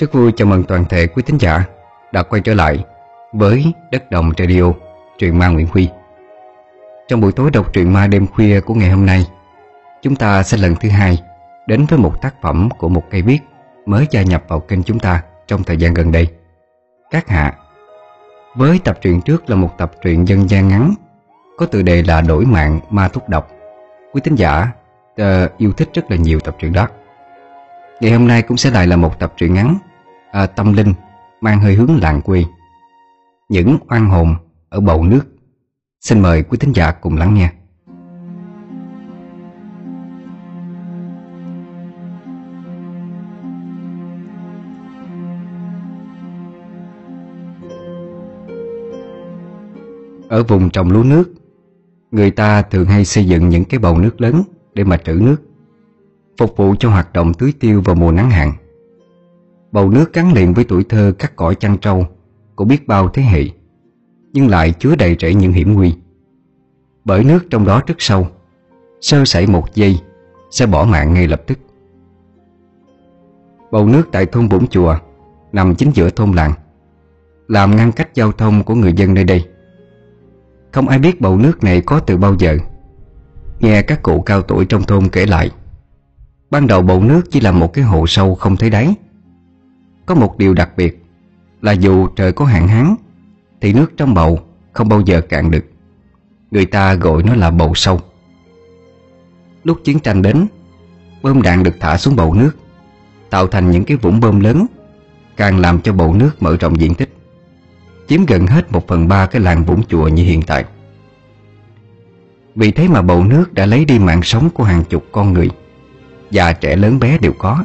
Rất vui chào mừng toàn thể quý thính giả đã quay trở lại với Đất Đồng Radio, truyện ma Nguyễn Huy. Trong buổi tối đọc truyện ma đêm khuya của ngày hôm nay, chúng ta sẽ lần thứ hai đến với một tác phẩm của một cây viết mới gia nhập vào kênh chúng ta trong thời gian gần đây. Các hạ Với tập truyện trước là một tập truyện dân gian ngắn có tựa đề là Đổi mạng ma thúc độc. Quý thính giả uh, yêu thích rất là nhiều tập truyện đó. Ngày hôm nay cũng sẽ lại là một tập truyện ngắn à, Tâm linh Mang hơi hướng làng quê. Những oan hồn ở bầu nước. Xin mời quý thính giả cùng lắng nghe. Ở vùng trồng lúa nước Người ta thường hay xây dựng những cái bầu nước lớn Để mà trữ nước. Phục vụ cho hoạt động tưới tiêu vào mùa nắng hạn. Bầu nước gắn liền với tuổi thơ cắt cỏ chăn trâu Của biết bao thế hệ, Nhưng lại chứa đầy rẫy những hiểm nguy. Bởi nước trong đó rất sâu, Sơ sẩy một giây Sẽ bỏ mạng ngay lập tức. Bầu nước tại thôn Bủng Chùa Nằm chính giữa thôn làng, Làm ngăn cách giao thông của người dân nơi đây. Không ai biết bầu nước này có từ bao giờ. Nghe các cụ cao tuổi trong thôn kể lại Ban đầu bầu nước chỉ là một cái hồ sâu không thấy đáy. Có một điều đặc biệt Là dù trời có hạn hán, Thì nước trong bầu không bao giờ cạn được. Người ta gọi nó là bầu sâu. Lúc chiến tranh đến Bơm đạn được thả xuống bầu nước, Tạo thành những cái vũng bơm lớn, Càng làm cho bầu nước mở rộng diện tích, Chiếm gần hết một phần ba cái làng vũng chùa như hiện tại. Vì thế mà bầu nước đã lấy đi mạng sống của hàng chục con người. Già trẻ lớn bé đều có.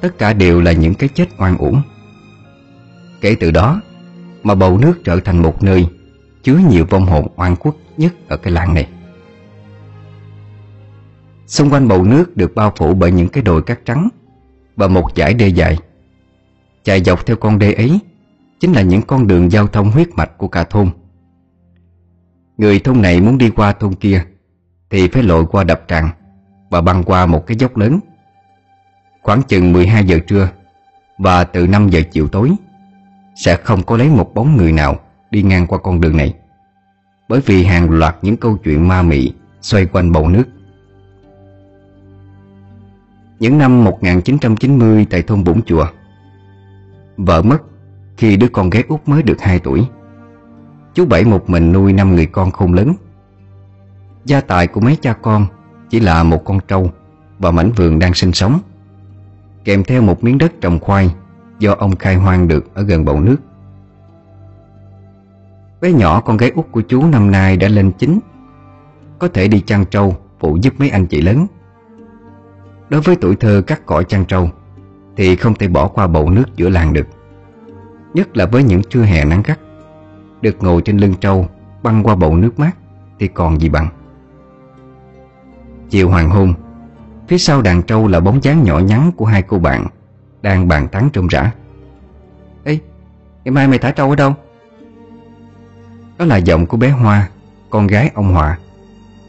Tất cả đều là những cái chết oan uổng. Kể từ đó, Mà bầu nước trở thành một nơi Chứa nhiều vong hồn oan khuất nhất ở cái làng này. Xung quanh bầu nước được bao phủ bởi những cái đồi cát trắng Và một dải đê dài. Chạy dọc theo con đê ấy Chính là những con đường giao thông huyết mạch của cả thôn. Người thôn này muốn đi qua thôn kia Thì phải lội qua đập tràn và băng qua một cái dốc lớn. Khoảng chừng 12 giờ trưa và từ 5 giờ chiều tối, sẽ không có lấy một bóng người nào đi ngang qua con đường này. Bởi vì hàng loạt những câu chuyện ma mị xoay quanh bầu nước. Những năm 1990 tại thôn Bủng Chùa, Vợ mất khi đứa con gái út mới được 2 tuổi Chú Bảy một mình nuôi năm người con không lớn Gia tài của mấy cha con chỉ là một con trâu và mảnh vườn đang sinh sống. Kèm theo một miếng đất trồng khoai do ông khai hoang được ở gần bầu nước. Bé nhỏ con gái út của chú năm nay đã lên chín, Có thể đi chăn trâu phụ giúp mấy anh chị lớn. Đối với tuổi thơ cắt cỏ chăn trâu Thì không thể bỏ qua bầu nước giữa làng được, Nhất là với những trưa hè nắng gắt, Được ngồi trên lưng trâu Băng qua bầu nước mát Thì còn gì bằng. Chiều hoàng hôn. Phía sau đàn trâu là bóng dáng nhỏ nhắn của hai cô bạn Đang bàn tán trong rã. Ê, ngày mai mày thả trâu ở đâu? Đó là giọng của bé Hoa Con gái ông Hòa.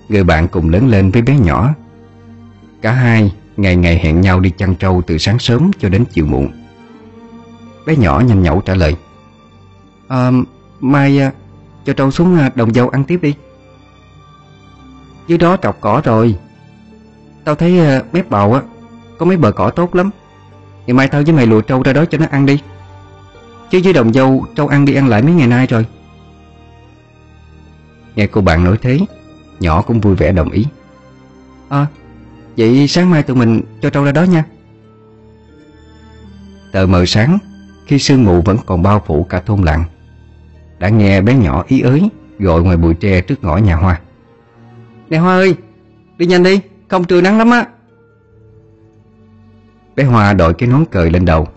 Người bạn cùng lớn lên với bé nhỏ. Cả hai ngày ngày hẹn nhau đi chăn trâu từ sáng sớm cho đến chiều muộn. Bé nhỏ nhanh nhẩu trả lời à, Mai à, cho trâu xuống à, đồng dâu ăn tiếp đi. Dưới đó trọc cỏ rồi. Tao thấy ờ, mép bầu á, Có mấy bờ cỏ tốt lắm. Ngày mai tao với mày lùa trâu ra đó cho nó ăn đi. Chứ với đồng dâu, Trâu ăn đi ăn lại mấy ngày nay rồi. Nghe cô bạn nói thế, Nhỏ cũng vui vẻ đồng ý. À Vậy sáng mai tụi mình cho trâu ra đó nha. Tờ mờ sáng, Khi sương mù vẫn còn bao phủ cả thôn làng, Đã nghe bé nhỏ ý ới Gọi ngoài bụi tre trước ngõ nhà Hoa. Nè Hoa ơi, Đi nhanh đi không trưa nắng lắm á. Bé Hoa đội cái nón cời lên đầu.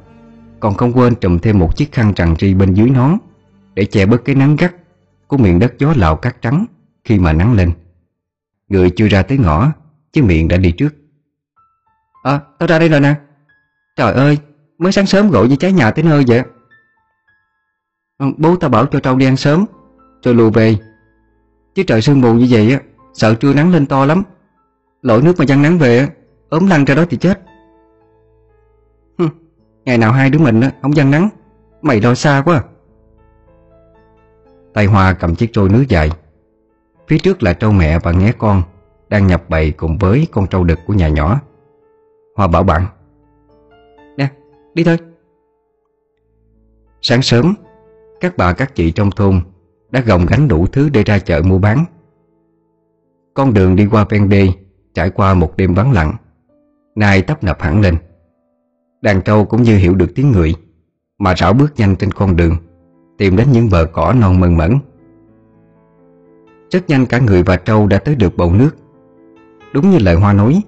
Còn không quên trùm thêm một chiếc khăn trằn ri bên dưới nón Để che bớt cái nắng gắt Của miệng đất gió lào cát trắng Khi mà nắng lên. Người chưa ra tới ngõ Chứ miệng đã đi trước. À tao ra đây rồi nè. Trời ơi mới sáng sớm gọi như trái nhà tới nơi vậy? Ờ, Bố tao bảo cho trâu đi ăn sớm Rồi lùi về. Chứ trời sương mù như vậy á Sợ trưa nắng lên to lắm Lội nước mà chăn nắng về ốm lăn ra đó thì chết. Hừ, Ngày nào hai đứa mình không văn nắng Mày lo xa quá à. Tay Hoa cầm chiếc trôi nước dài. Phía trước là trâu mẹ và nghé con Đang nhập bầy cùng với con trâu đực của nhà nhỏ. Hoa bảo bạn Nè, đi thôi. Sáng sớm Các bà các chị trong thôn Đã gồng gánh đủ thứ để ra chợ mua bán. Con đường đi qua ven đê Trải qua một đêm vắng lặng, Nay tấp nập hẳn lên. Đàn trâu cũng như hiểu được tiếng người, Mà rảo bước nhanh trên con đường, Tìm đến những bờ cỏ non mơn mẫn Rất nhanh cả người và trâu đã tới được bầu nước. Đúng như lời Hoa nói,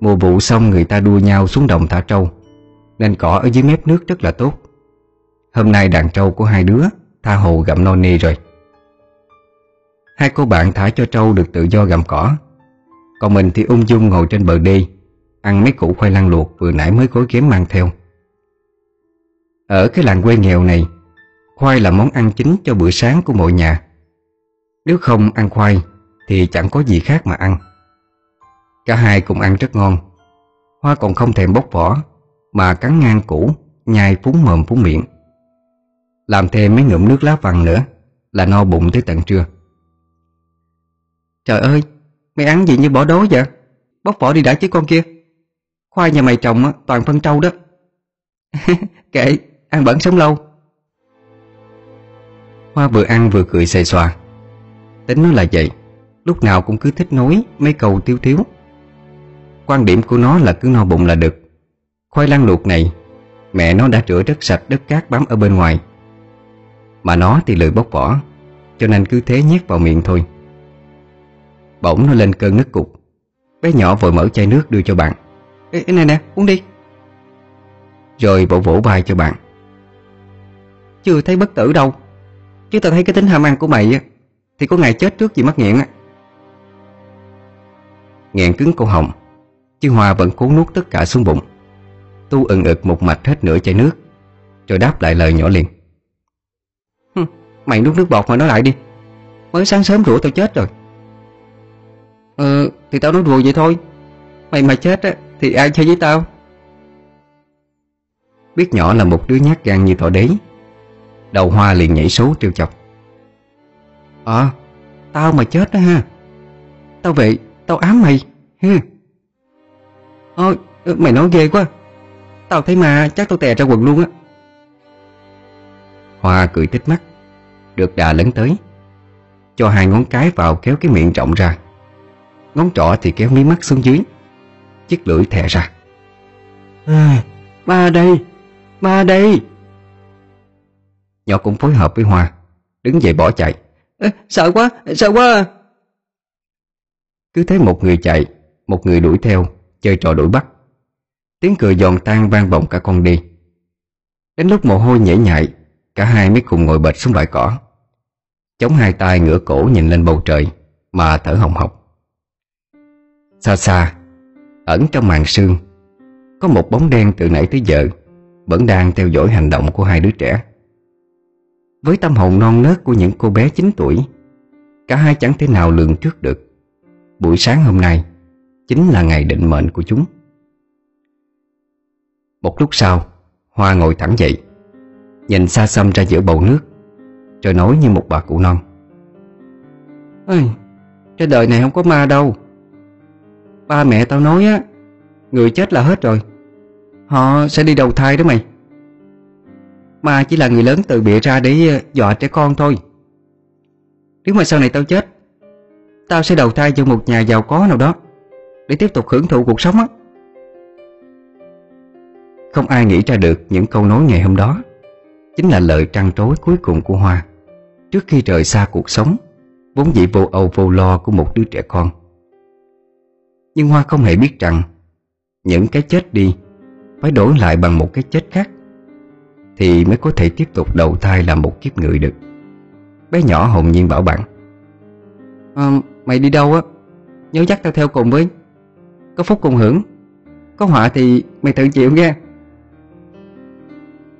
Mùa vụ xong người ta đua nhau xuống đồng thả trâu, Nên cỏ ở dưới mép nước rất là tốt. Hôm nay đàn trâu của hai đứa Tha hồ gặm no nê rồi. Hai cô bạn thả cho trâu được tự do gặm cỏ. Còn mình thì ung dung ngồi trên bờ đê Ăn mấy củ khoai lang luộc vừa nãy mới cối kiếm mang theo. Ở cái làng quê nghèo này, Khoai là món ăn chính cho bữa sáng của mọi nhà. Nếu không ăn khoai Thì chẳng có gì khác mà ăn. Cả hai cùng ăn rất ngon. Hoa còn không thèm bóc vỏ, Mà cắn ngang củ, Nhai phúng mồm phúng miệng. Làm thêm mấy ngụm nước lá vàng nữa Là no bụng tới tận trưa. Trời ơi Mày ăn gì như bỏ đói vậy? Bóc vỏ đi đã chứ con kia. Khoai nhà mày trồng toàn phân trâu đó. Kệ, Ăn bẩn sống lâu. Hoa vừa ăn vừa cười xề xòa. Tính nó là vậy, Lúc nào cũng cứ thích nói mấy câu thiếu thiếu Quan điểm của nó là cứ no bụng là được. Khoai lang luộc này, Mẹ nó đã rửa rất sạch đất cát bám ở bên ngoài. Mà nó thì lười bóc vỏ, Cho nên cứ thế nhét vào miệng thôi. Bỗng nó lên cơn ngất cục. Bé nhỏ vội mở chai nước đưa cho bạn. Ê, này nè uống đi. Rồi bộ vỗ vai cho bạn. Chưa thấy bất tử đâu. Chứ tao thấy cái tính ham ăn của mày Thì có ngày chết trước gì mắc nghiện á. Nghẹn cứng cổ họng Chứ Hoa vẫn cố nuốt tất cả xuống bụng. Tu ừng ực một mạch hết nửa chai nước Rồi đáp lại lời nhỏ liền. Mày nuốt nước bọt mà nói lại đi. Mới sáng sớm rủa tao chết rồi. Ờ thì tao nói đùa vậy thôi. Mày mà chết á Thì ai chơi với tao? Biết nhỏ là một đứa nhát gan như thỏ đế. Đầu hoa liền nhảy số trêu chọc. Ờ Tao mà chết đó ha. Tao về Tao ám mày ha. Ôi Mày nói ghê quá. Tao thấy mà chắc tao tè ra quần luôn á. Hoa cười tích mắt Được đà lấn tới Cho hai ngón cái vào kéo cái miệng rộng ra Ngón trỏ thì kéo mí mắt xuống dưới. Chiếc lưỡi thè ra. À, Ba đây Ba đây. Nhỏ cũng phối hợp với Hoa Đứng dậy bỏ chạy. Ê, Sợ quá, sợ quá. Cứ thấy một người chạy Một người đuổi theo Chơi trò đuổi bắt. Tiếng cười giòn tan vang vọng cả con đi. Đến lúc mồ hôi nhễ nhại Cả hai mới cùng ngồi bệt xuống loại cỏ. Chống hai tay ngửa cổ nhìn lên bầu trời Mà thở hồng hộc Xa xa Ẩn trong màn sương. Có một bóng đen từ nãy tới giờ Vẫn đang theo dõi hành động của hai đứa trẻ. Với tâm hồn non nớt của những cô bé 9 tuổi Cả hai chẳng thể nào lường trước được. Buổi sáng hôm nay Chính là ngày định mệnh của chúng. Một lúc sau Hoa ngồi thẳng dậy Nhìn xa xăm ra giữa bầu nước Rồi nói như một bà cụ non. Ê, Trên đời này không có ma đâu. Ba mẹ tao nói á, Người chết là hết rồi. Họ sẽ đi đầu thai đó mày. Ma chỉ là người lớn từ bịa ra để ờ, dọa trẻ con thôi. Nếu mà sau này tao chết, Tao sẽ đầu thai cho một nhà giàu có nào đó Để tiếp tục hưởng thụ cuộc sống á. Không ai nghĩ ra được những câu nói ngày hôm đó Chính là lời trăn trối cuối cùng của Hoa Trước khi rời xa cuộc sống Vốn dĩ vô âu vô lo của một đứa trẻ con. Nhưng Hoa không hề biết rằng Những cái chết đi Phải đổi lại bằng một cái chết khác Thì mới có thể tiếp tục đầu thai làm một kiếp người được. Bé nhỏ hồn nhiên bảo bạn à, Mày đi đâu á? Nhớ dắt tao theo cùng với. Có phúc cùng hưởng. Có họa thì mày tự chịu nghe.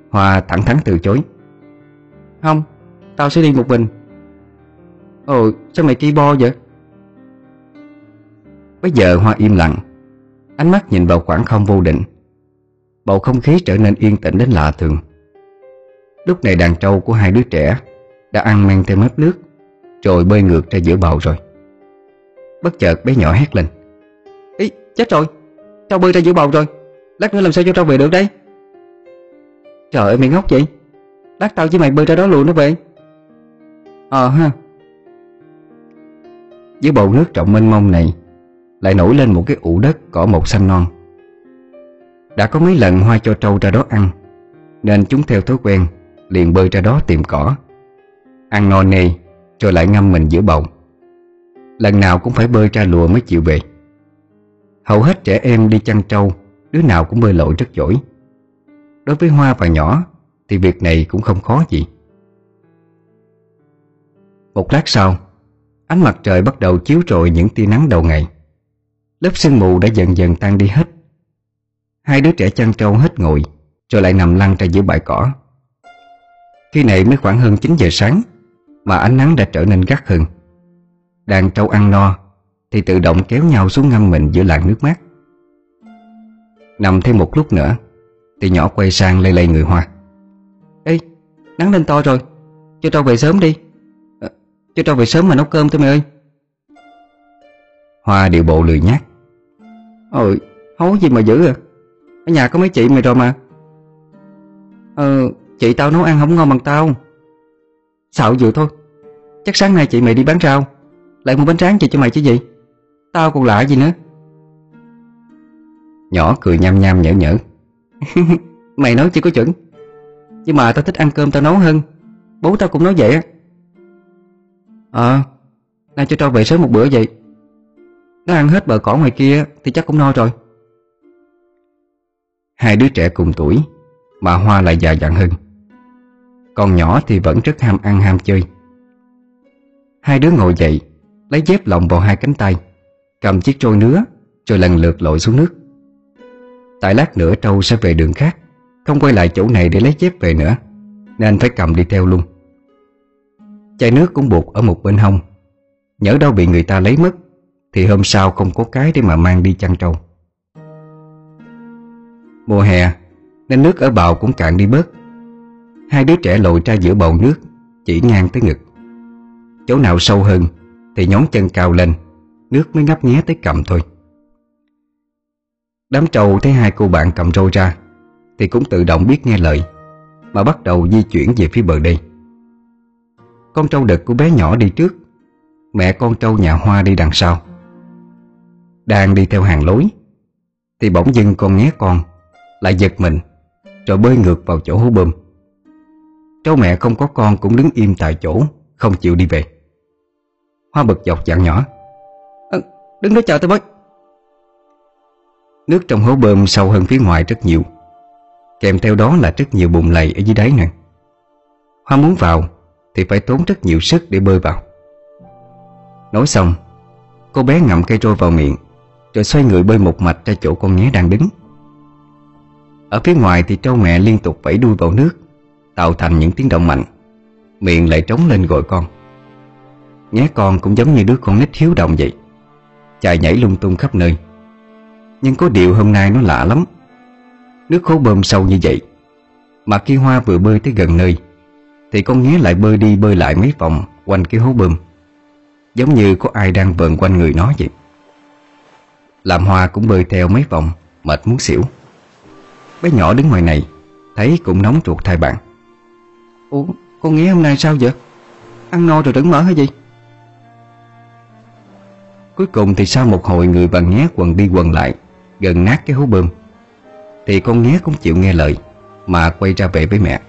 Hoa thẳng thắn từ chối. Không Tao sẽ đi một mình. Ồ sao mày ki bo vậy Bây giờ Hoa im lặng. Ánh mắt nhìn vào khoảng không vô định. Bầu không khí trở nên yên tĩnh đến lạ thường. Lúc này đàn trâu của hai đứa trẻ Đã ăn men theo mép nước, Rồi bơi ngược ra giữa bầu rồi. Bất chợt bé nhỏ hét lên. Ý, chết rồi! Trâu bơi ra giữa bầu rồi! Lát nữa làm sao cho trâu về được đây? Trời ơi, mày ngốc vậy! Lát tao với mày bơi ra đó luôn nó về! Ờ ha. Dưới bầu nước trọng mênh mông này lại nổi lên một cái ụ đất cỏ mộc xanh non. Đã có mấy lần Hoa cho trâu ra đó ăn, Nên chúng theo thói quen Liền bơi ra đó tìm cỏ. Ăn no nê Rồi lại ngâm mình giữa bầu. Lần nào cũng phải bơi ra lùa mới chịu về. Hầu hết trẻ em đi chăn trâu, Đứa nào cũng bơi lội rất giỏi. Đối với Hoa và nhỏ, Thì việc này cũng không khó gì. Một lát sau, Ánh mặt trời bắt đầu chiếu rọi những tia nắng đầu ngày. Lớp sương mù đã dần dần tan đi hết. Hai đứa trẻ chăn trâu hết ngồi Rồi lại nằm lăn ra giữa bãi cỏ. Khi này mới khoảng hơn 9 giờ sáng Mà ánh nắng đã trở nên gắt hơn. Đàn trâu ăn no Thì tự động kéo nhau xuống ngâm mình giữa làn nước mát. Nằm thêm một lúc nữa Thì nhỏ quay sang lây lây người Hoa. Ê, nắng lên to rồi Cho trâu về sớm đi. À, Cho trâu về sớm mà nấu cơm thôi mày ơi. Hoa điệu bộ lười nhát Ôi, hấu gì mà dữ à. Ở nhà có mấy chị mày rồi mà. Ờ, chị tao nấu ăn không ngon bằng tao. Xạo vừa thôi. Chắc sáng nay chị mày đi bán rau. Lại mua bánh tráng chị cho mày chứ gì. Tao còn lạ gì nữa. Nhỏ cười nham nham nhở nhở. Mày nói chỉ có chuẩn. Nhưng mà tao thích ăn cơm tao nấu hơn. Bố tao cũng nói vậy á. Ờ Nay cho trâu về sớm một bữa vậy nó ăn hết bờ cỏ ngoài kia Thì chắc cũng no rồi. Hai đứa trẻ cùng tuổi Mà Hoa lại già dặn hơn Còn nhỏ thì vẫn rất ham ăn, ham chơi. Hai đứa ngồi dậy, Lấy dép lồng vào hai cánh tay, Cầm chiếc trôi nứa, Rồi lần lượt lội xuống nước. Tại lát nữa trâu sẽ về đường khác, Không quay lại chỗ này để lấy dép về nữa, Nên phải cầm đi theo luôn. Chai nước cũng buộc ở một bên hông, Nhỡ đâu bị người ta lấy mất thì hôm sau không có cái để mà mang đi chăn trâu. Mùa hè, Nên nước ở bào cũng cạn đi bớt. Hai đứa trẻ lội ra giữa bầu nước, Chỉ ngang tới ngực. Chỗ nào sâu hơn Thì nhón chân cao lên, Nước mới ngấp nghé tới cầm thôi. Đám trâu thấy hai cô bạn cầm roi ra, Thì cũng tự động biết nghe lời, Mà bắt đầu di chuyển về phía bờ đây Con trâu đực của bé nhỏ đi trước, Mẹ con trâu nhà hoa đi đằng sau. Đang đi theo hàng lối. Thì bỗng dưng con nhé con Lại giật mình Rồi bơi ngược vào chỗ hố bơm. Trâu mẹ không có con cũng đứng im tại chỗ Không chịu đi về. Hoa bực dọc dặn nhỏ à, Đứng đó chờ tôi với Nước trong hố bơm sâu hơn phía ngoài rất nhiều Kèm theo đó là rất nhiều bùn lầy ở dưới đáy nè. Hoa muốn vào Thì phải tốn rất nhiều sức để bơi vào. Nói xong Cô bé ngậm cây trôi vào miệng rồi xoay người bơi một mạch ra chỗ con nhé đang đứng. Ở phía ngoài thì trâu mẹ liên tục vẫy đuôi vào nước, Tạo thành những tiếng động mạnh. Miệng lại trống lên gọi con. Nhé con cũng giống như đứa con nít hiếu động vậy. Chạy nhảy lung tung khắp nơi. Nhưng có điều hôm nay nó lạ lắm. Nước hố bơm sâu như vậy. Mà khi Hoa vừa bơi tới gần nơi, Thì con nhé lại bơi đi bơi lại mấy vòng Quanh cái hố bơm. Giống như có ai đang vờn quanh người nó vậy. Làm Hoa cũng bơi theo mấy vòng, Mệt muốn xỉu. Bé nhỏ đứng ngoài này, Thấy cũng nóng ruột thay bạn. Ủa, con nghe hôm nay sao vậy? Ăn no rồi đứng mở hay gì? Cuối cùng thì sau một hồi người bạn nhé quần đi quần lại, Gần nát cái hố bơm, Thì con nghé cũng chịu nghe lời, Mà quay ra về với mẹ.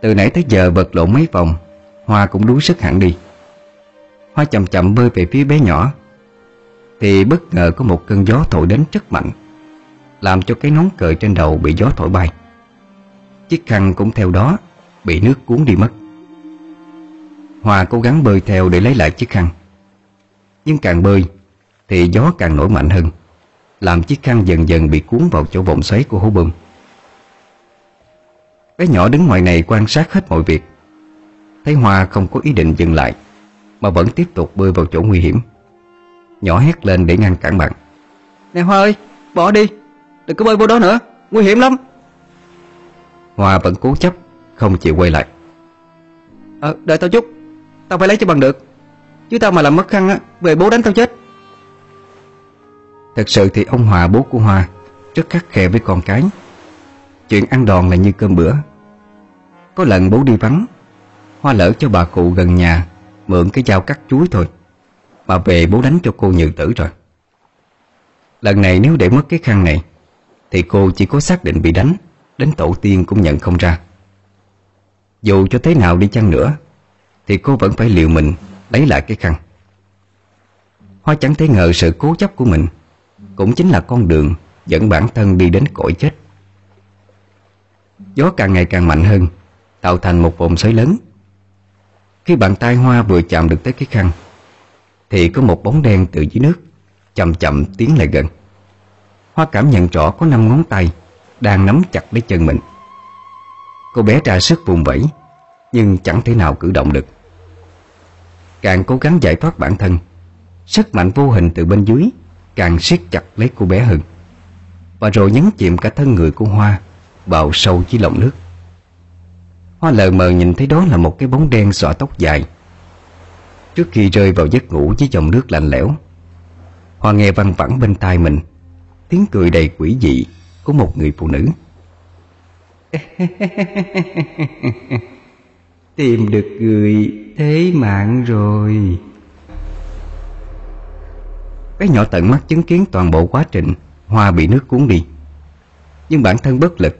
Từ nãy tới giờ vật lộn mấy vòng, Hoa cũng đuối sức hẳn đi. Hoa chậm chậm bơi về phía bé nhỏ thì bất ngờ có một cơn gió thổi đến rất mạnh, Làm cho cái nón cờ trên đầu bị gió thổi bay. Chiếc khăn cũng theo đó Bị nước cuốn đi mất. Hòa cố gắng bơi theo để lấy lại chiếc khăn. Nhưng càng bơi Thì gió càng nổi mạnh hơn, làm chiếc khăn dần dần bị cuốn vào chỗ vòng xoáy của hố bơm. Bé nhỏ đứng ngoài này quan sát hết mọi việc, Thấy Hoa không có ý định dừng lại, Mà vẫn tiếp tục bơi vào chỗ nguy hiểm. Nhỏ hét lên để ngăn cản bạn. Nè Hoa ơi, bỏ đi. Đừng có bơi vô đó nữa. Nguy hiểm lắm. Hoa vẫn cố chấp Không chịu quay lại. Ờ đợi tao chút. Tao phải lấy cho bằng được. Chứ tao mà làm mất khăn á Về bố đánh tao chết. Thật sự thì ông Hòa bố của Hoa Rất khắc khe với con cái. Chuyện ăn đòn là như cơm bữa. Có lần bố đi vắng Hoa lỡ cho bà cụ gần nhà Mượn cái dao cắt chuối thôi mà về bố đánh cho cô nhự tử rồi. Lần này nếu để mất cái khăn này, Thì cô chỉ có xác định bị đánh, Đến tổ tiên cũng nhận không ra. Dù cho thế nào đi chăng nữa, Thì cô vẫn phải liệu mình Lấy lại cái khăn. Hoa chẳng thể ngờ sự cố chấp của mình Cũng chính là con đường Dẫn bản thân đi đến cõi chết. Gió càng ngày càng mạnh hơn, Tạo thành một vòng xoáy lớn. Khi bàn tay Hoa vừa chạm được tới cái khăn thì có một bóng đen từ dưới nước, Chậm chậm tiến lại gần. Hoa cảm nhận rõ có năm ngón tay Đang nắm chặt lấy chân mình. Cô bé ra sức vùng vẫy, Nhưng chẳng thể nào cử động được. Càng cố gắng giải thoát bản thân, Sức mạnh vô hình từ bên dưới Càng siết chặt lấy cô bé hơn. Và rồi nhấn chìm cả thân người của Hoa Vào sâu dưới lòng nước. Hoa lờ mờ nhìn thấy đó là một cái bóng đen xõa tóc dài Trước khi rơi vào giấc ngủ với dòng nước lạnh lẽo, Hoa nghe văng vẳng bên tai mình. Tiếng cười đầy quỷ dị Của một người phụ nữ. Tìm được người thế mạng rồi. Cái nhỏ tận mắt chứng kiến toàn bộ quá trình, Hoa bị nước cuốn đi. Nhưng bản thân bất lực,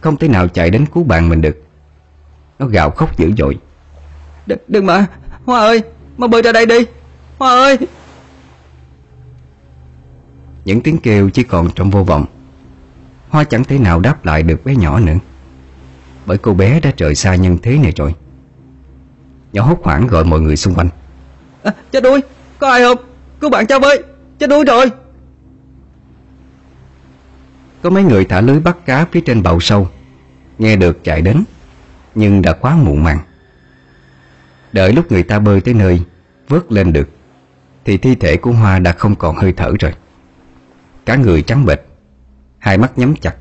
Không thể nào chạy đến cứu bạn mình được. Nó gào khóc dữ dội. Đừng mà, Hoa ơi! Mau bơi ra đây đi. Hoa ơi. Những tiếng kêu chỉ còn trong vô vọng. Hoa chẳng thể nào đáp lại được bé nhỏ nữa. Bởi cô bé đã rời xa nhân thế này rồi. Nhỏ hốt hoảng gọi mọi người xung quanh. À, Chết đuôi Có ai không? Cứu bạn cho với Chết đuôi rồi. Có mấy người thả lưới bắt cá phía trên bầu sâu. Nghe được chạy đến Nhưng đã quá muộn màng Đợi lúc người ta bơi tới nơi Vớt lên được Thì thi thể của Hoa đã không còn hơi thở rồi. Cả người trắng bệch Hai mắt nhắm chặt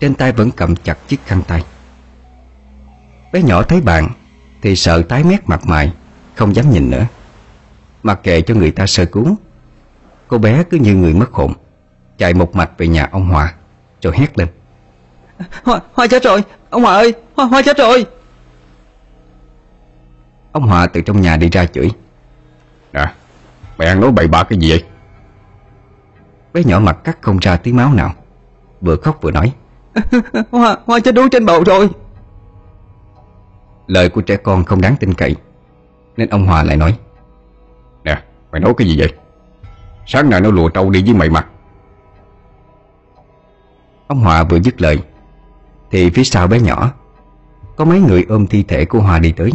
Trên tay vẫn cầm chặt chiếc khăn tay. Bé nhỏ thấy bạn Thì sợ tái mét mặt mày Không dám nhìn nữa. Mặc kệ cho người ta sơ cứu Cô bé cứ như người mất hồn Chạy một mạch về nhà ông Hòa Rồi hét lên. Hoa, Hoa chết rồi Ông Hòa ơi Hoa, Hoa chết rồi. Ông Hòa từ trong nhà đi ra chửi. Nè Mày ăn nói bậy bạ cái gì vậy? Bé nhỏ mặt cắt không ra tiếng máu nào. Vừa khóc vừa nói Hoa, Hoa chết đuối trên bầu rồi. Lời của trẻ con không đáng tin cậy Nên ông Hòa lại nói Nè mày nói cái gì vậy? Sáng nay nó lùa trâu đi với mày mà. Ông Hòa vừa dứt lời Thì phía sau bé nhỏ Có mấy người ôm thi thể của Hòa đi tới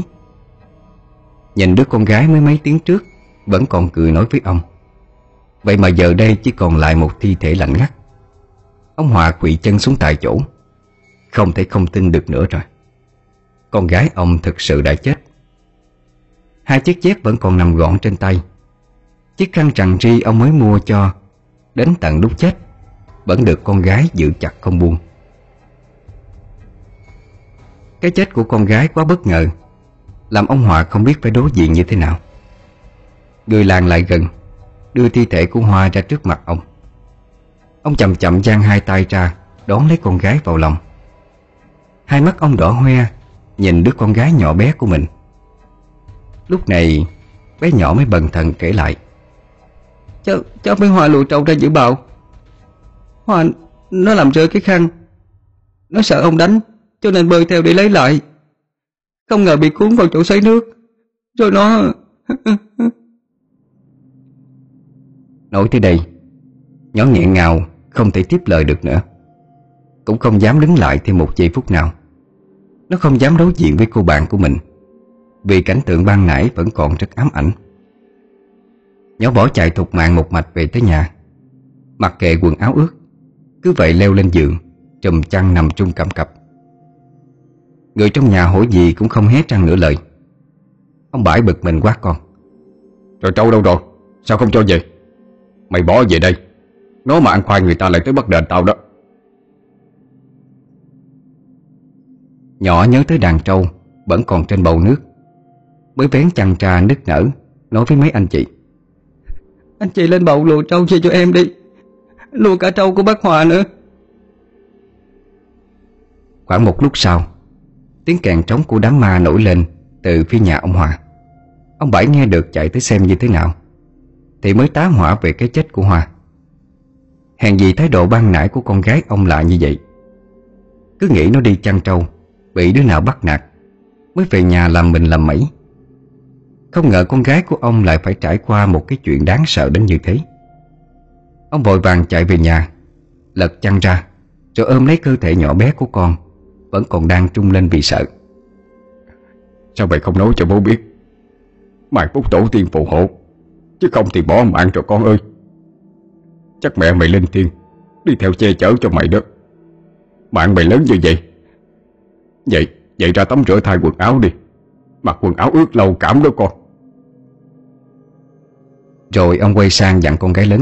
Nhìn đứa con gái mới mấy tiếng trước, Vẫn còn cười nói với ông. Vậy mà giờ đây chỉ còn lại một thi thể lạnh ngắt. Ông Hòa quỵ chân xuống tại chỗ. Không thể không tin được nữa rồi. Con gái ông thực sự đã chết. Hai chiếc dép vẫn còn nằm gọn trên tay. Chiếc khăn trằn ri ông mới mua cho, Đến tận lúc chết, Vẫn được con gái giữ chặt không buông. Cái chết của con gái quá bất ngờ. Làm ông Hòa không biết phải đối diện như thế nào. Người làng lại gần Đưa thi thể của Hoa ra trước mặt ông. Ông chậm chậm giang hai tay ra Đón lấy con gái vào lòng. Hai mắt ông đỏ hoe Nhìn đứa con gái nhỏ bé của mình. Lúc này Bé nhỏ mới bần thần kể lại. Cháu, cháu với Hoa lùa trâu ra giữ bào. Hoa Nó làm rơi cái khăn. Nó sợ ông đánh Cho nên bơi theo để lấy lại. Không ngờ bị cuốn vào chỗ xoáy nước. Rồi nó Nói tới đây, Nhỏ nghẹn ngào, Không thể tiếp lời được nữa. Cũng không dám đứng lại thêm một giây phút nào. Nó không dám đối diện với cô bạn của mình, Vì cảnh tượng ban nãy vẫn còn rất ám ảnh. Nhỏ bỏ chạy thục mạng một mạch về tới nhà, Mặc kệ quần áo ướt, Cứ vậy leo lên giường, Trùm chăn nằm trung cẩm cập Người trong nhà hỏi gì cũng không hé răng nửa lời. Ông bãi bực mình quát con. Rồi trâu đâu rồi? Sao không cho về? Mày bỏ về đây. Nó mà ăn khoai người ta lại tới bắt đền tao đó. Nhỏ nhớ tới đàn trâu Vẫn còn trên bầu nước. Mới vén chăn trà nức nở Nói với mấy anh chị. Anh chị lên bầu lùa trâu chơi cho em đi. Lùa cả trâu của bác Hòa nữa. Khoảng một lúc sau Tiếng kèn trống của đám ma nổi lên Từ phía nhà ông Hòa. Ông Bảy nghe được chạy tới xem như thế nào, Thì mới tá hỏa về cái chết của Hòa. Hèn gì thái độ ban nãy của con gái ông lại như vậy? Cứ nghĩ nó đi chăn trâu, Bị đứa nào bắt nạt, Mới về nhà làm mình làm mẩy. Không ngờ con gái của ông lại phải trải qua Một cái chuyện đáng sợ đến như thế. Ông vội vàng chạy về nhà, Lật chăn ra, Rồi ôm lấy cơ thể nhỏ bé của con vẫn còn đang trung lên vì sợ. Sao mày không nói cho bố biết? Mai phúc tổ tiên phù hộ Chứ không thì bỏ mạng rồi con ơi. Chắc mẹ mày lên thiên Đi theo che chở cho mày đó. Mạng mày lớn như vậy Vậy, vậy ra tắm rửa thay quần áo đi. Mặc quần áo ướt lâu cảm đó con. Rồi ông quay sang dặn con gái lớn.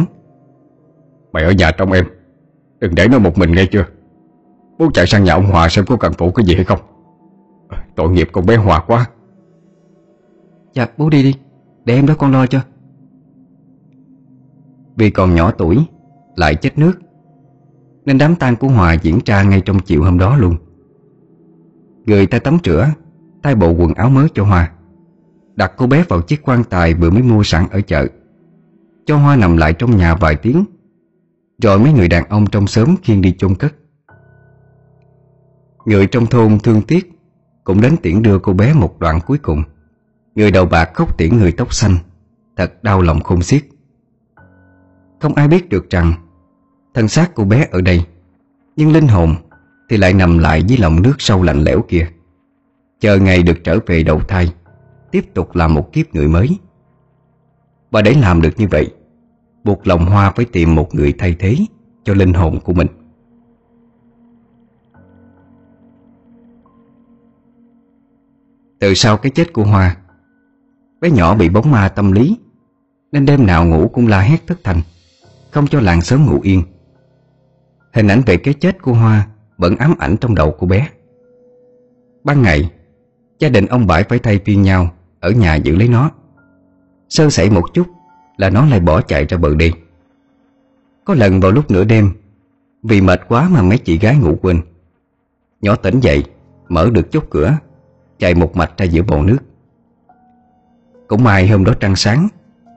Mày ở nhà trong em Đừng để nó một mình nghe chưa Bố chạy sang nhà ông Hòa xem có cần phụ cái gì hay không. Tội nghiệp con bé Hòa quá. Dạ bố đi đi. Để em đó con lo cho. Vì còn nhỏ tuổi Lại chết nước Nên đám tang của Hòa diễn ra ngay trong chiều hôm đó luôn. Người ta tắm rửa Thay bộ quần áo mới cho Hoa Đặt cô bé vào chiếc quan tài vừa mới mua sẵn ở chợ. Cho Hoa nằm lại trong nhà vài tiếng Rồi mấy người đàn ông trong xóm khiêng đi chôn cất Người trong thôn thương tiếc, Cũng đến tiễn đưa cô bé một đoạn cuối cùng. Người đầu bạc khóc tiễn người tóc xanh, Thật đau lòng khôn xiết. Không ai biết được rằng, Thân xác cô bé ở đây, Nhưng linh hồn thì lại nằm lại dưới lòng nước sâu lạnh lẽo kia. Chờ ngày được trở về đầu thai, Tiếp tục làm một kiếp người mới. Và để làm được như vậy, Buộc lòng Hoa phải tìm một người thay thế Cho linh hồn của mình. Từ sau cái chết của Hoa, Bé nhỏ bị bóng ma tâm lý, Nên đêm nào ngủ cũng la hét thất thành, Không cho làng sớm ngủ yên. Hình ảnh về cái chết của Hoa vẫn ám ảnh trong đầu của bé. Ban ngày, Gia đình ông Bãi phải thay phiên nhau Ở nhà giữ lấy nó. Sơ sẩy một chút Là nó lại bỏ chạy ra bờ đi. Có lần vào lúc nửa đêm, Vì mệt quá mà mấy chị gái ngủ quên. Nhỏ tỉnh dậy, Mở được chốt cửa Chạy một mạch ra giữa bồn nước. Cũng may hôm đó trăng sáng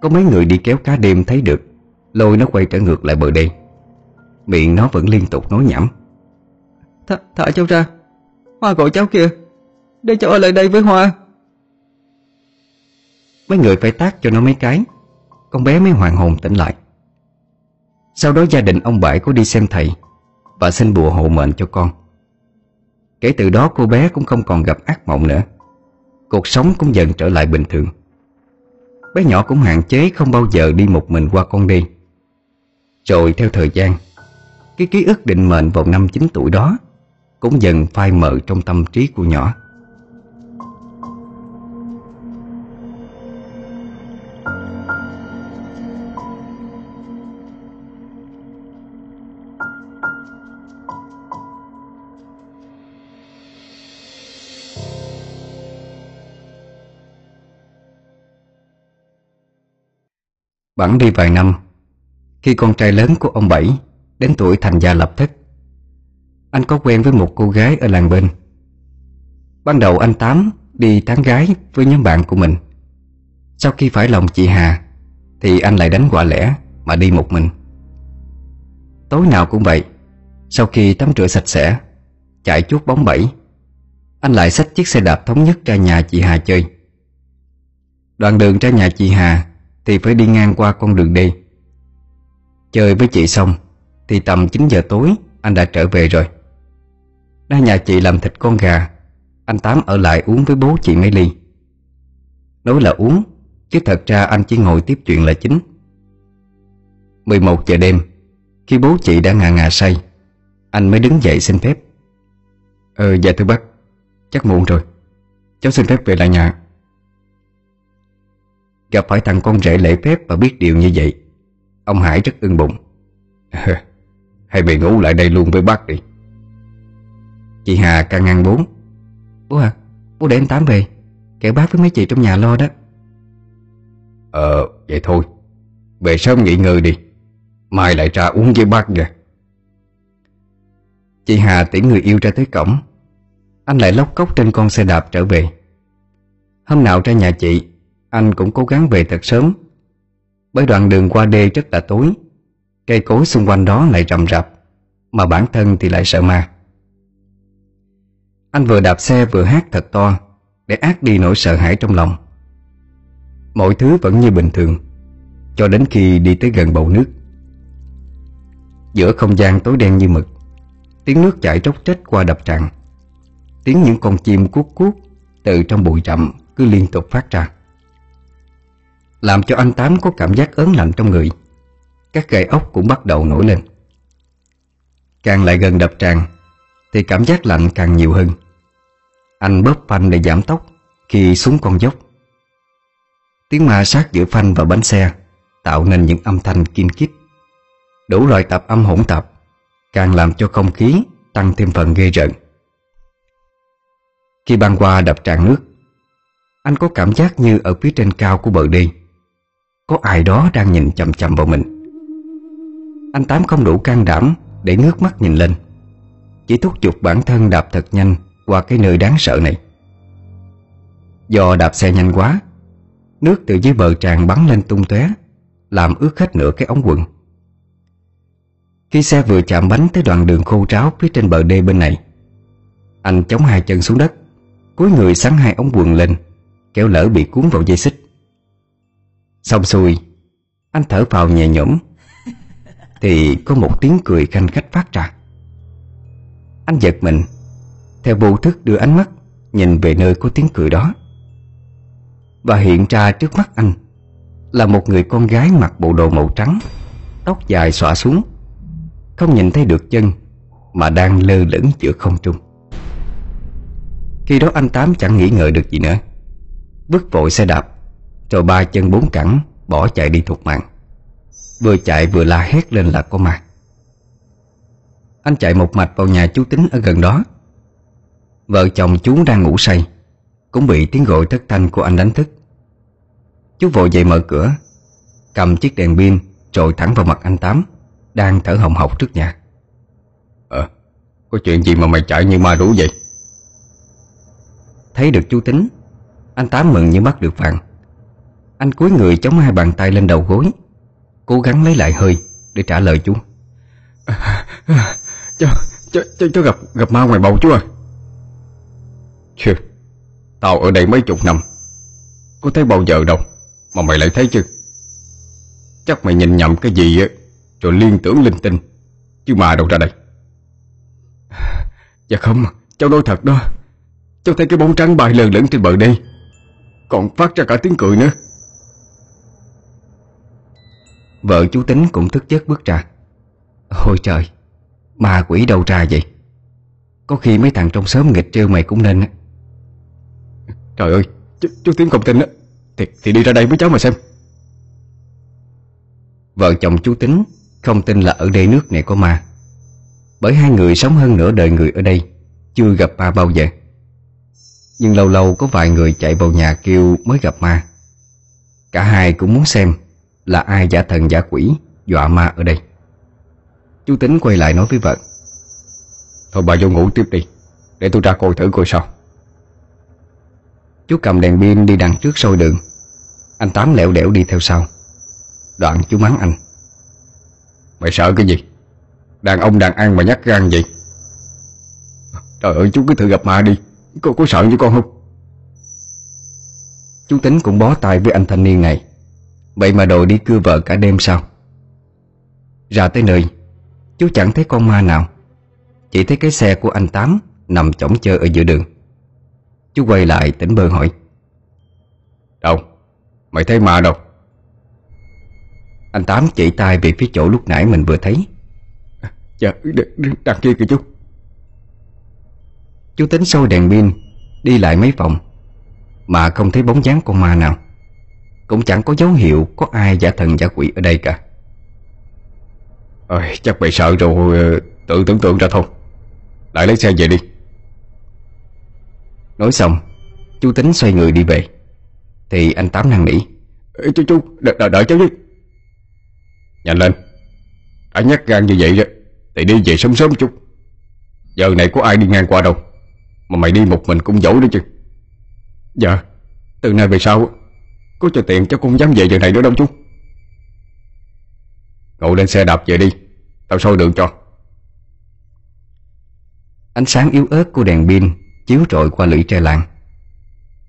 Có mấy người đi kéo cá đêm thấy được Lôi nó quay trở ngược lại bờ đi Miệng nó vẫn liên tục nói nhẩm Th Thả cháu ra Hoa gọi cháu kìa Để cháu ở lại đây với Hoa. Mấy người phải tác cho nó mấy cái Con bé mới hoàn hồn tỉnh lại. Sau đó gia đình ông Bãi có đi xem thầy Và xin bùa hộ mệnh cho con Kể từ đó cô bé cũng không còn gặp ác mộng nữa. Cuộc sống cũng dần trở lại bình thường. Bé nhỏ cũng hạn chế không bao giờ đi một mình qua con đi Rồi theo thời gian, Cái ký ức định mệnh vào năm 9 tuổi đó cũng dần phai mờ trong tâm trí của nhỏ. Bẵng đi vài năm, Khi con trai lớn của ông Bảy Đến tuổi thành gia lập thất anh có quen với một cô gái ở làng bên. Ban đầu anh Tám đi tán gái với nhóm bạn của mình. Sau khi phải lòng chị Hà, Thì anh lại đánh quả lẻ mà đi một mình. Tối nào cũng vậy, Sau khi tắm rửa sạch sẽ, Chạy chuốt bóng bẫy Anh lại xách chiếc xe đạp thống nhất ra nhà chị Hà chơi. Đoạn đường ra nhà chị Hà thì phải đi ngang qua con đường đi. Chơi với chị xong, Thì tầm 9 giờ tối, Anh đã trở về rồi. Ra nhà chị làm thịt con gà, Anh Tám ở lại uống với bố chị mấy ly. Nói là uống, Chứ thật ra anh chỉ ngồi tiếp chuyện là chính. 11 giờ đêm, Khi bố chị đã ngà ngà say, Anh mới đứng dậy xin phép. Ờ dạ thưa bác, Chắc muộn rồi. Cháu xin phép về lại nhà. Gặp phải thằng con rể lễ phép và biết điều như vậy, Ông Hải rất ưng bụng. Hay mày ngủ lại đây luôn với bác đi. Chị Hà càng ngăn bố. Bố à Bố để anh Tám về, Kẻo bác với mấy chị trong nhà lo đó. Ờ vậy thôi. Về sớm nghỉ ngơi đi. Mai lại ra uống với bác nha Chị Hà tiễn người yêu ra tới cổng. Anh lại lóc cốc trên con xe đạp trở về. Hôm nào ra nhà chị anh cũng cố gắng về thật sớm. Bởi đoạn đường qua đê rất là tối, Cây cối xung quanh đó lại rậm rạp, Mà bản thân thì lại sợ ma. Anh vừa đạp xe vừa hát thật to, Để át đi nỗi sợ hãi trong lòng. Mọi thứ vẫn như bình thường, Cho đến khi đi tới gần bầu nước. Giữa không gian tối đen như mực, Tiếng nước chảy róc rách qua đập tràn. Tiếng những con chim cuốc cuốc Từ trong bụi rậm cứ liên tục phát ra. Làm cho anh Tám có cảm giác ớn lạnh trong người. Các gai ốc cũng bắt đầu nổi lên. Càng lại gần đập tràn, Thì cảm giác lạnh càng nhiều hơn. Anh bóp phanh để giảm tốc Khi xuống con dốc. Tiếng ma sát giữa phanh và bánh xe Tạo nên những âm thanh kinh kít Đủ loại tạp âm hỗn tạp, Càng làm cho không khí Tăng thêm phần ghê rợn. Khi băng qua đập tràn nước, Anh có cảm giác như ở phía trên cao của bờ đê có ai đó đang nhìn chầm chầm vào mình. Anh Tám không đủ can đảm Để ngước mắt nhìn lên. Chỉ thúc giục bản thân đạp thật nhanh Qua cái nơi đáng sợ này. Do đạp xe nhanh quá, Nước từ dưới bờ tràn bắn lên tung tóe, Làm ướt hết nửa cái ống quần. Khi xe vừa chạm bánh tới đoạn đường khô ráo Phía trên bờ đê bên này, Anh chống hai chân xuống đất, cúi người sắn hai ống quần lên, Kéo lỡ bị cuốn vào dây xích. Xong xuôi, Anh thở vào nhẹ nhõm. Thì có một tiếng cười khanh khách phát ra. Anh giật mình, Theo vô thức đưa ánh mắt, Nhìn về nơi có tiếng cười đó. Và hiện ra trước mắt anh Là một người con gái mặc bộ đồ màu trắng, Tóc dài xõa xuống, Không nhìn thấy được chân Mà đang lơ lửng giữa không trung. Khi đó anh Tám chẳng nghĩ ngợi được gì nữa, bước vội xe đạp. Rồi ba chân bốn cẳng Bỏ chạy đi thục mạng. Vừa chạy vừa la hét lên là có ma. Anh chạy một mạch vào nhà chú Tính ở gần đó. Vợ chồng chú đang ngủ say Cũng bị tiếng gọi thất thanh của anh đánh thức. Chú vội dậy mở cửa Cầm chiếc đèn pin Rồi thẳng vào mặt anh Tám Đang thở hồng hộc trước nhà. Ờ Có chuyện gì mà mày chạy như ma rú vậy? Thấy được chú Tính Anh Tám mừng như bắt được vàng Anh cúi người chống hai bàn tay lên đầu gối Cố gắng lấy lại hơi Để trả lời chú. Cháu, cháu, cháu, cháu gặp gặp ma ngoài bầu chú à? Chưa Tao ở đây mấy chục năm Có thấy bao giờ đâu Mà mày lại thấy chứ. Chắc mày nhìn nhầm cái gì á Rồi liên tưởng linh tinh Chứ mà đâu ra đây. Dạ không Cháu nói thật đó Cháu thấy cái bóng trắng bay lơ lửng trên bờ đây Còn phát ra cả tiếng cười nữa Vợ chú Tính cũng thức giấc bước ra. Ôi trời Ma quỷ đâu ra vậy? Có khi mấy thằng trong xóm nghịch trêu mày cũng nên á. Trời ơi Chú, chú Tiến không tin á. Thì, thì đi ra đây với cháu mà xem. Vợ chồng chú Tính Không tin là ở đây nước này có ma. Bởi hai người sống hơn nửa đời người ở đây Chưa gặp ma bao giờ. Nhưng lâu lâu có vài người chạy vào nhà kêu mới gặp ma. Cả hai cũng muốn xem là ai giả thần giả quỷ, Dọa ma ở đây? Chú Tính quay lại nói với vợ. Thôi bà vô ngủ tiếp đi, Để tôi ra coi thử coi sao. Chú cầm đèn pin đi đằng trước sôi đường. Anh Tám lẹo đẻo đi theo sau. Đoạn chú mắng anh. Mày sợ cái gì? Đàn ông đàn ăn mà nhắc gan vậy? Trời ơi, chú cứ thử gặp ma đi. Cô có sợ như con không? Chú Tính cũng bó tay với anh thanh niên này. Vậy mà đòi đi cưa vợ cả đêm sao? Ra tới nơi Chú chẳng thấy con ma nào. Chỉ thấy cái xe của anh Tám Nằm chỏng chơ ở giữa đường. Chú quay lại tỉnh bơ hỏi. Đâu? Mày thấy ma đâu? Anh Tám chỉ tay về phía chỗ lúc nãy mình vừa thấy. Dạ đằng kia kìa chú. Chú tính sôi đèn pin Đi lại mấy vòng Mà không thấy bóng dáng con ma nào Cũng chẳng có dấu hiệu Có ai giả thần giả quỷ ở đây cả. Ôi, Chắc mày sợ rồi ờ, Tự tưởng tượng ra thôi. Lại lấy xe về đi. Nói xong Chú Tính xoay người đi về. Thì anh Tám năn nỉ. Ê, Chú chú đợi, đợi, cháu chứ Nhanh lên. Đã nhắc gan như vậy đó Thì đi về sớm sớm chút. Giờ này có ai đi ngang qua đâu Mà mày đi một mình cũng dỗi đó chứ. Dạ Từ nay về sau có cho tiền cháu cũng dám về giờ này nữa đâu chú. Cậu lên xe đạp về đi, Tao soi đường cho. Ánh sáng yếu ớt của đèn pin Chiếu rọi qua lưỡi tre làng.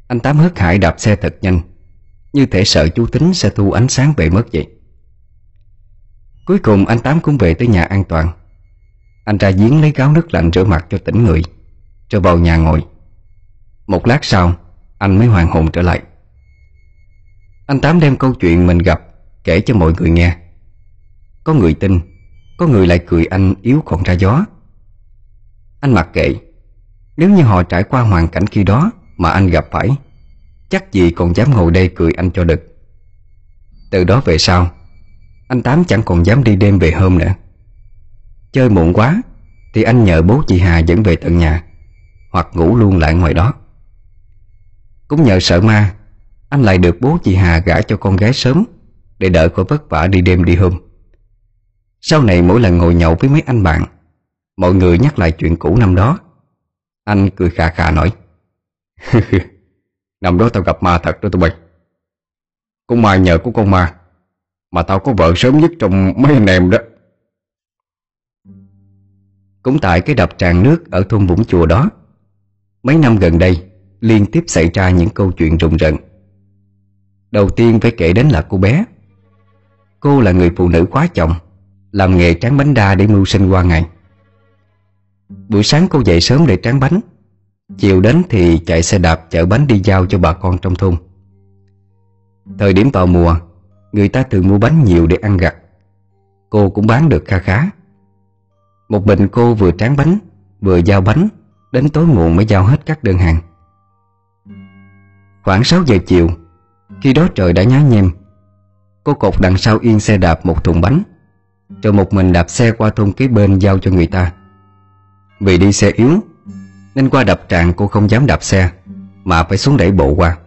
Anh Tám hớt hải đạp xe thật nhanh, Như thể sợ chú Tính sẽ thu ánh sáng về mất vậy. Cuối cùng anh Tám cũng về tới nhà an toàn. Anh ra giếng lấy gáo nước lạnh rửa mặt cho tỉnh người Rồi vào nhà ngồi. Một lát sau, Anh mới hoàn hồn trở lại. Anh Tám đem câu chuyện mình gặp Kể cho mọi người nghe. Có người tin, Có người lại cười anh yếu còn ra gió. Anh mặc kệ, Nếu như họ trải qua hoàn cảnh khi đó Mà anh gặp phải, Chắc gì còn dám ngồi đây cười anh cho được Từ đó về sau, Anh Tám chẳng còn dám đi đêm về hôm nữa. Chơi muộn quá, Thì anh nhờ bố chị Hà dẫn về tận nhà, Hoặc ngủ luôn lại ngoài đó. Cũng nhờ sợ ma anh lại được bố chị Hà gả cho con gái sớm, Để đỡ khỏi vất vả đi đêm đi hôm. Sau này mỗi lần ngồi nhậu với mấy anh bạn, Mọi người nhắc lại chuyện cũ năm đó. Anh cười khà khà nói, Năm đó tao gặp ma thật đó tụi bay. Cũng may nhờ của con ma, Mà tao có vợ sớm nhất trong mấy anh em đó. Cũng tại cái đập tràn nước ở thôn Vũng Chùa đó, Mấy năm gần đây, Liên tiếp xảy ra những câu chuyện rùng rợn. Đầu tiên phải kể đến là cô bé. Cô là người phụ nữ quá chồng, Làm nghề tráng bánh đa để mưu sinh qua ngày. Buổi sáng cô dậy sớm để tráng bánh. Chiều đến thì chạy xe đạp chở bánh đi giao cho bà con trong thôn. Thời điểm vào mùa, Người ta thường mua bánh nhiều để ăn gặt. Cô cũng bán được kha khá. Một mình cô vừa tráng bánh, Vừa giao bánh, Đến tối muộn mới giao hết các đơn hàng. Khoảng 6 giờ chiều khi đó trời đã nhá nhem. Cô cột đằng sau yên xe đạp một thùng bánh. Rồi một mình đạp xe qua thôn kế bên giao cho người ta. Vì đi xe yếu, Nên qua đập tràn cô không dám đạp xe, Mà phải xuống đẩy bộ qua.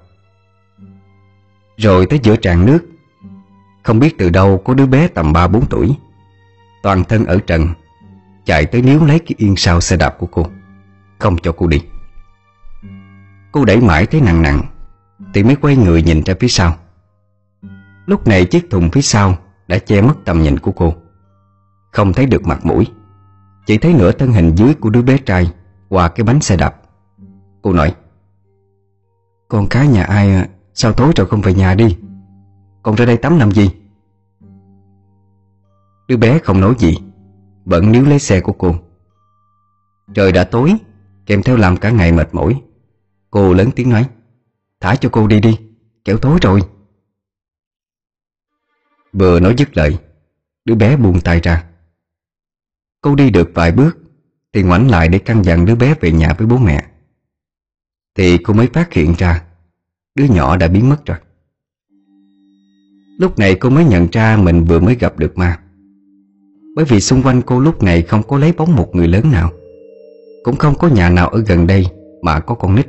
Rồi tới giữa tràn nước. Không biết từ đâu có đứa bé tầm 3-4 tuổi. Toàn thân ở trần, Chạy tới níu lấy cái yên sau xe đạp của cô. Không cho cô đi. Cô đẩy mãi thấy nặng nặng. Thì mới quay người nhìn ra phía sau. Lúc này chiếc thùng phía sau Đã che mất tầm nhìn của cô. Không thấy được mặt mũi. Chỉ thấy nửa thân hình dưới của đứa bé trai Qua cái bánh xe đạp. Cô nói, Con cái nhà ai? À? Sao tối rồi không về nhà đi? Con ra đây tắm làm gì? Đứa bé không nói gì, Vẫn níu lấy xe của cô. Trời đã tối, Kèm theo làm cả ngày mệt mỏi. Cô lớn tiếng nói Thả cho cô đi đi, Kẻo tối rồi. Vừa nói dứt lời, Đứa bé buông tay ra. Cô đi được vài bước, Thì ngoảnh lại để căn dặn đứa bé về nhà với bố mẹ. Thì cô mới phát hiện ra, Đứa nhỏ đã biến mất rồi. Lúc này cô mới nhận ra mình vừa mới gặp được ma. Bởi vì xung quanh cô lúc này không có lấy bóng một người lớn nào. Cũng không có nhà nào ở gần đây mà có con nít.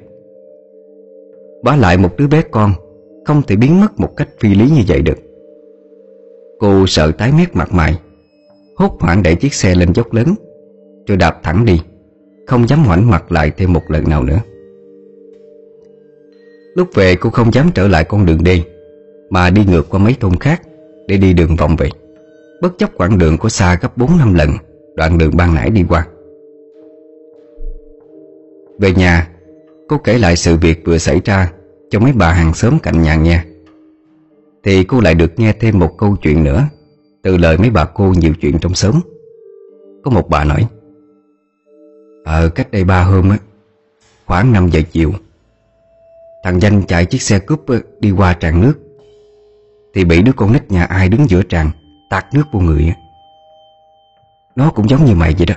Bá lại một đứa bé con, Không thể biến mất một cách phi lý như vậy được. Cô sợ tái mét mặt mày, Hốt hoảng đẩy chiếc xe lên dốc lớn, Rồi đạp thẳng đi, Không dám ngoảnh mặt lại thêm một lần nào nữa. Lúc về, cô không dám trở lại con đường đi Mà đi ngược qua mấy thôn khác Để đi đường vòng về. Bất chấp quãng đường có xa gấp 4 năm lần, Đoạn đường ban nãy đi qua. Về nhà Cô kể lại sự việc vừa xảy ra Cho mấy bà hàng xóm cạnh nhà nghe. Thì cô lại được nghe thêm một câu chuyện nữa, Từ lời mấy bà cô nhiều chuyện trong xóm. Có một bà nói Ở cách đây ba hôm á, Khoảng 5 giờ chiều, Thằng Danh chạy chiếc xe cúp ờ, đi qua tràn nước. Thì bị đứa con nít nhà ai đứng giữa tràn Tạt nước vô người á. Nó cũng giống như mày vậy đó.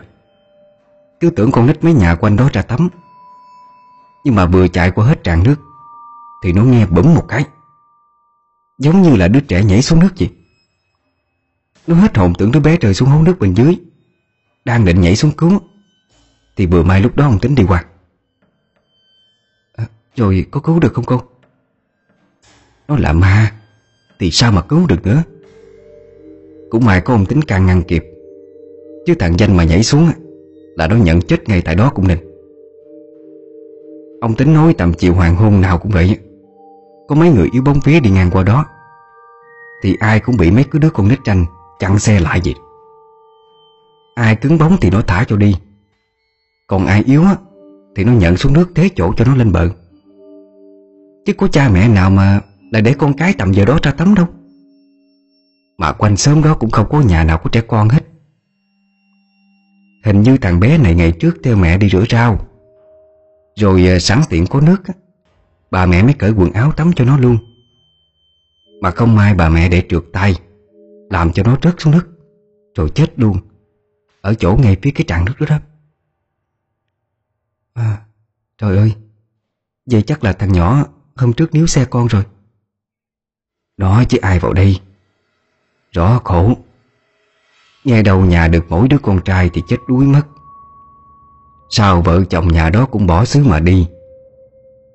Cứ tưởng con nít mấy nhà quanh đó ra tắm nhưng mà vừa chạy qua hết tràn nước, Thì nó nghe bấm một cái. Giống như là đứa trẻ nhảy xuống nước vậy. Nó hết hồn tưởng đứa bé rơi xuống hố nước bên dưới, Đang định nhảy xuống cứu. Thì vừa may lúc đó ông tính đi qua. À, rồi có cứu được không cô? Nó là ma, Thì sao mà cứu được nữa? Cũng may có ông tính càng ngăn kịp, Chứ thằng danh mà nhảy xuống Là nó nhận chết ngay tại đó cũng nên. Ông tính nói tầm chiều hoàng hôn nào cũng vậy. Có mấy người yếu bóng vía đi ngang qua đó. Thì ai cũng bị mấy cái đứa con nít tranh Chặn xe lại vậy. Ai cứng bóng thì nó thả cho đi. Còn ai yếu á, Thì nó nhận xuống nước thế chỗ cho nó lên bờ. Chứ có cha mẹ nào mà Lại để con cái tầm giờ đó ra tắm đâu. Mà quanh sớm đó cũng không có nhà nào có trẻ con hết. Hình như thằng bé này ngày trước theo mẹ đi rửa rau. Rồi ờ, sẵn tiện có nước Bà mẹ mới cởi quần áo tắm cho nó luôn. Mà không may bà mẹ để trượt tay Làm cho nó rớt xuống nước Rồi chết luôn Ở chỗ ngay phía cái tràn nước đó đó. À, Trời ơi Vậy chắc là thằng nhỏ Hôm trước níu xe con rồi. Đó chứ ai vào đây Rõ khổ. Nghe đầu nhà được mỗi đứa con trai Thì chết đuối mất. Sao vợ chồng nhà đó cũng bỏ xứ mà đi?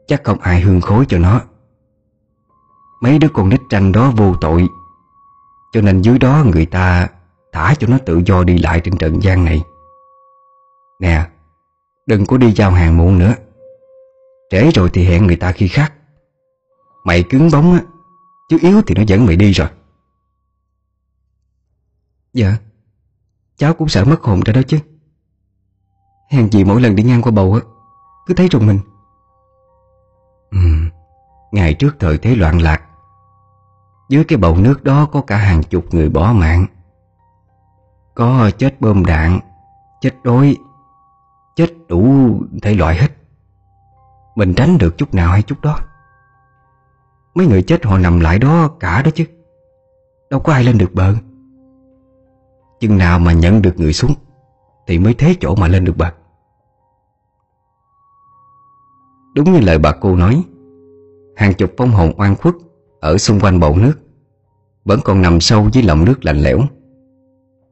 Chắc không ai hương khối cho nó. Mấy đứa con nít tranh đó vô tội. Cho nên dưới đó người ta Thả cho nó tự do đi lại trên trần gian này. Nè, Đừng có đi giao hàng muộn nữa. Trễ rồi thì hẹn người ta khi khác. Mày cứng bóng á, Chứ yếu thì nó dẫn mày đi rồi. Dạ Cháu cũng sợ mất hồn ra đó chứ. Hèn gì mỗi lần đi ngang qua bầu á Cứ thấy rùng mình. Ừ, Ngày trước thời thế loạn lạc Dưới cái bầu nước đó có cả hàng chục người bỏ mạng. Có chết bơm đạn Chết đói Chết đủ thể loại hết. Mình tránh được chút nào hay chút đó? Mấy người chết họ nằm lại đó cả đó chứ. Đâu có ai lên được bờ. Chừng nào mà nhận được người xuống thì mới thế chỗ mà lên được bậc. Đúng như lời bà cô nói, Hàng chục phong hồn oan khuất Ở xung quanh bầu nước Vẫn còn nằm sâu dưới lòng nước lạnh lẽo.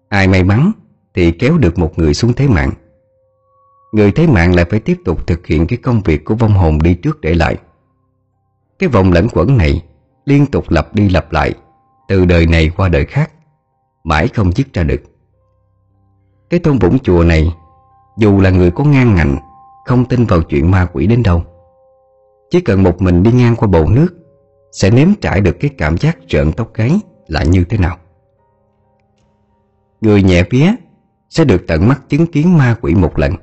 Ai may mắn Thì kéo được một người xuống thế mạng. Người thế mạng lại phải tiếp tục thực hiện cái công việc của vong hồn đi trước để lại. Cái vòng lẫn quẩn này Liên tục lặp đi lặp lại Từ đời này qua đời khác, Mãi không dứt ra được. Cái thôn vũng chùa này, Dù là người có ngang ngạnh, Không tin vào chuyện ma quỷ đến đâu. Chỉ cần một mình đi ngang qua bầu nước, Sẽ nếm trải được cái cảm giác trợn tóc gáy là như thế nào. Người nhẹ vía Sẽ được tận mắt chứng kiến ma quỷ một lần,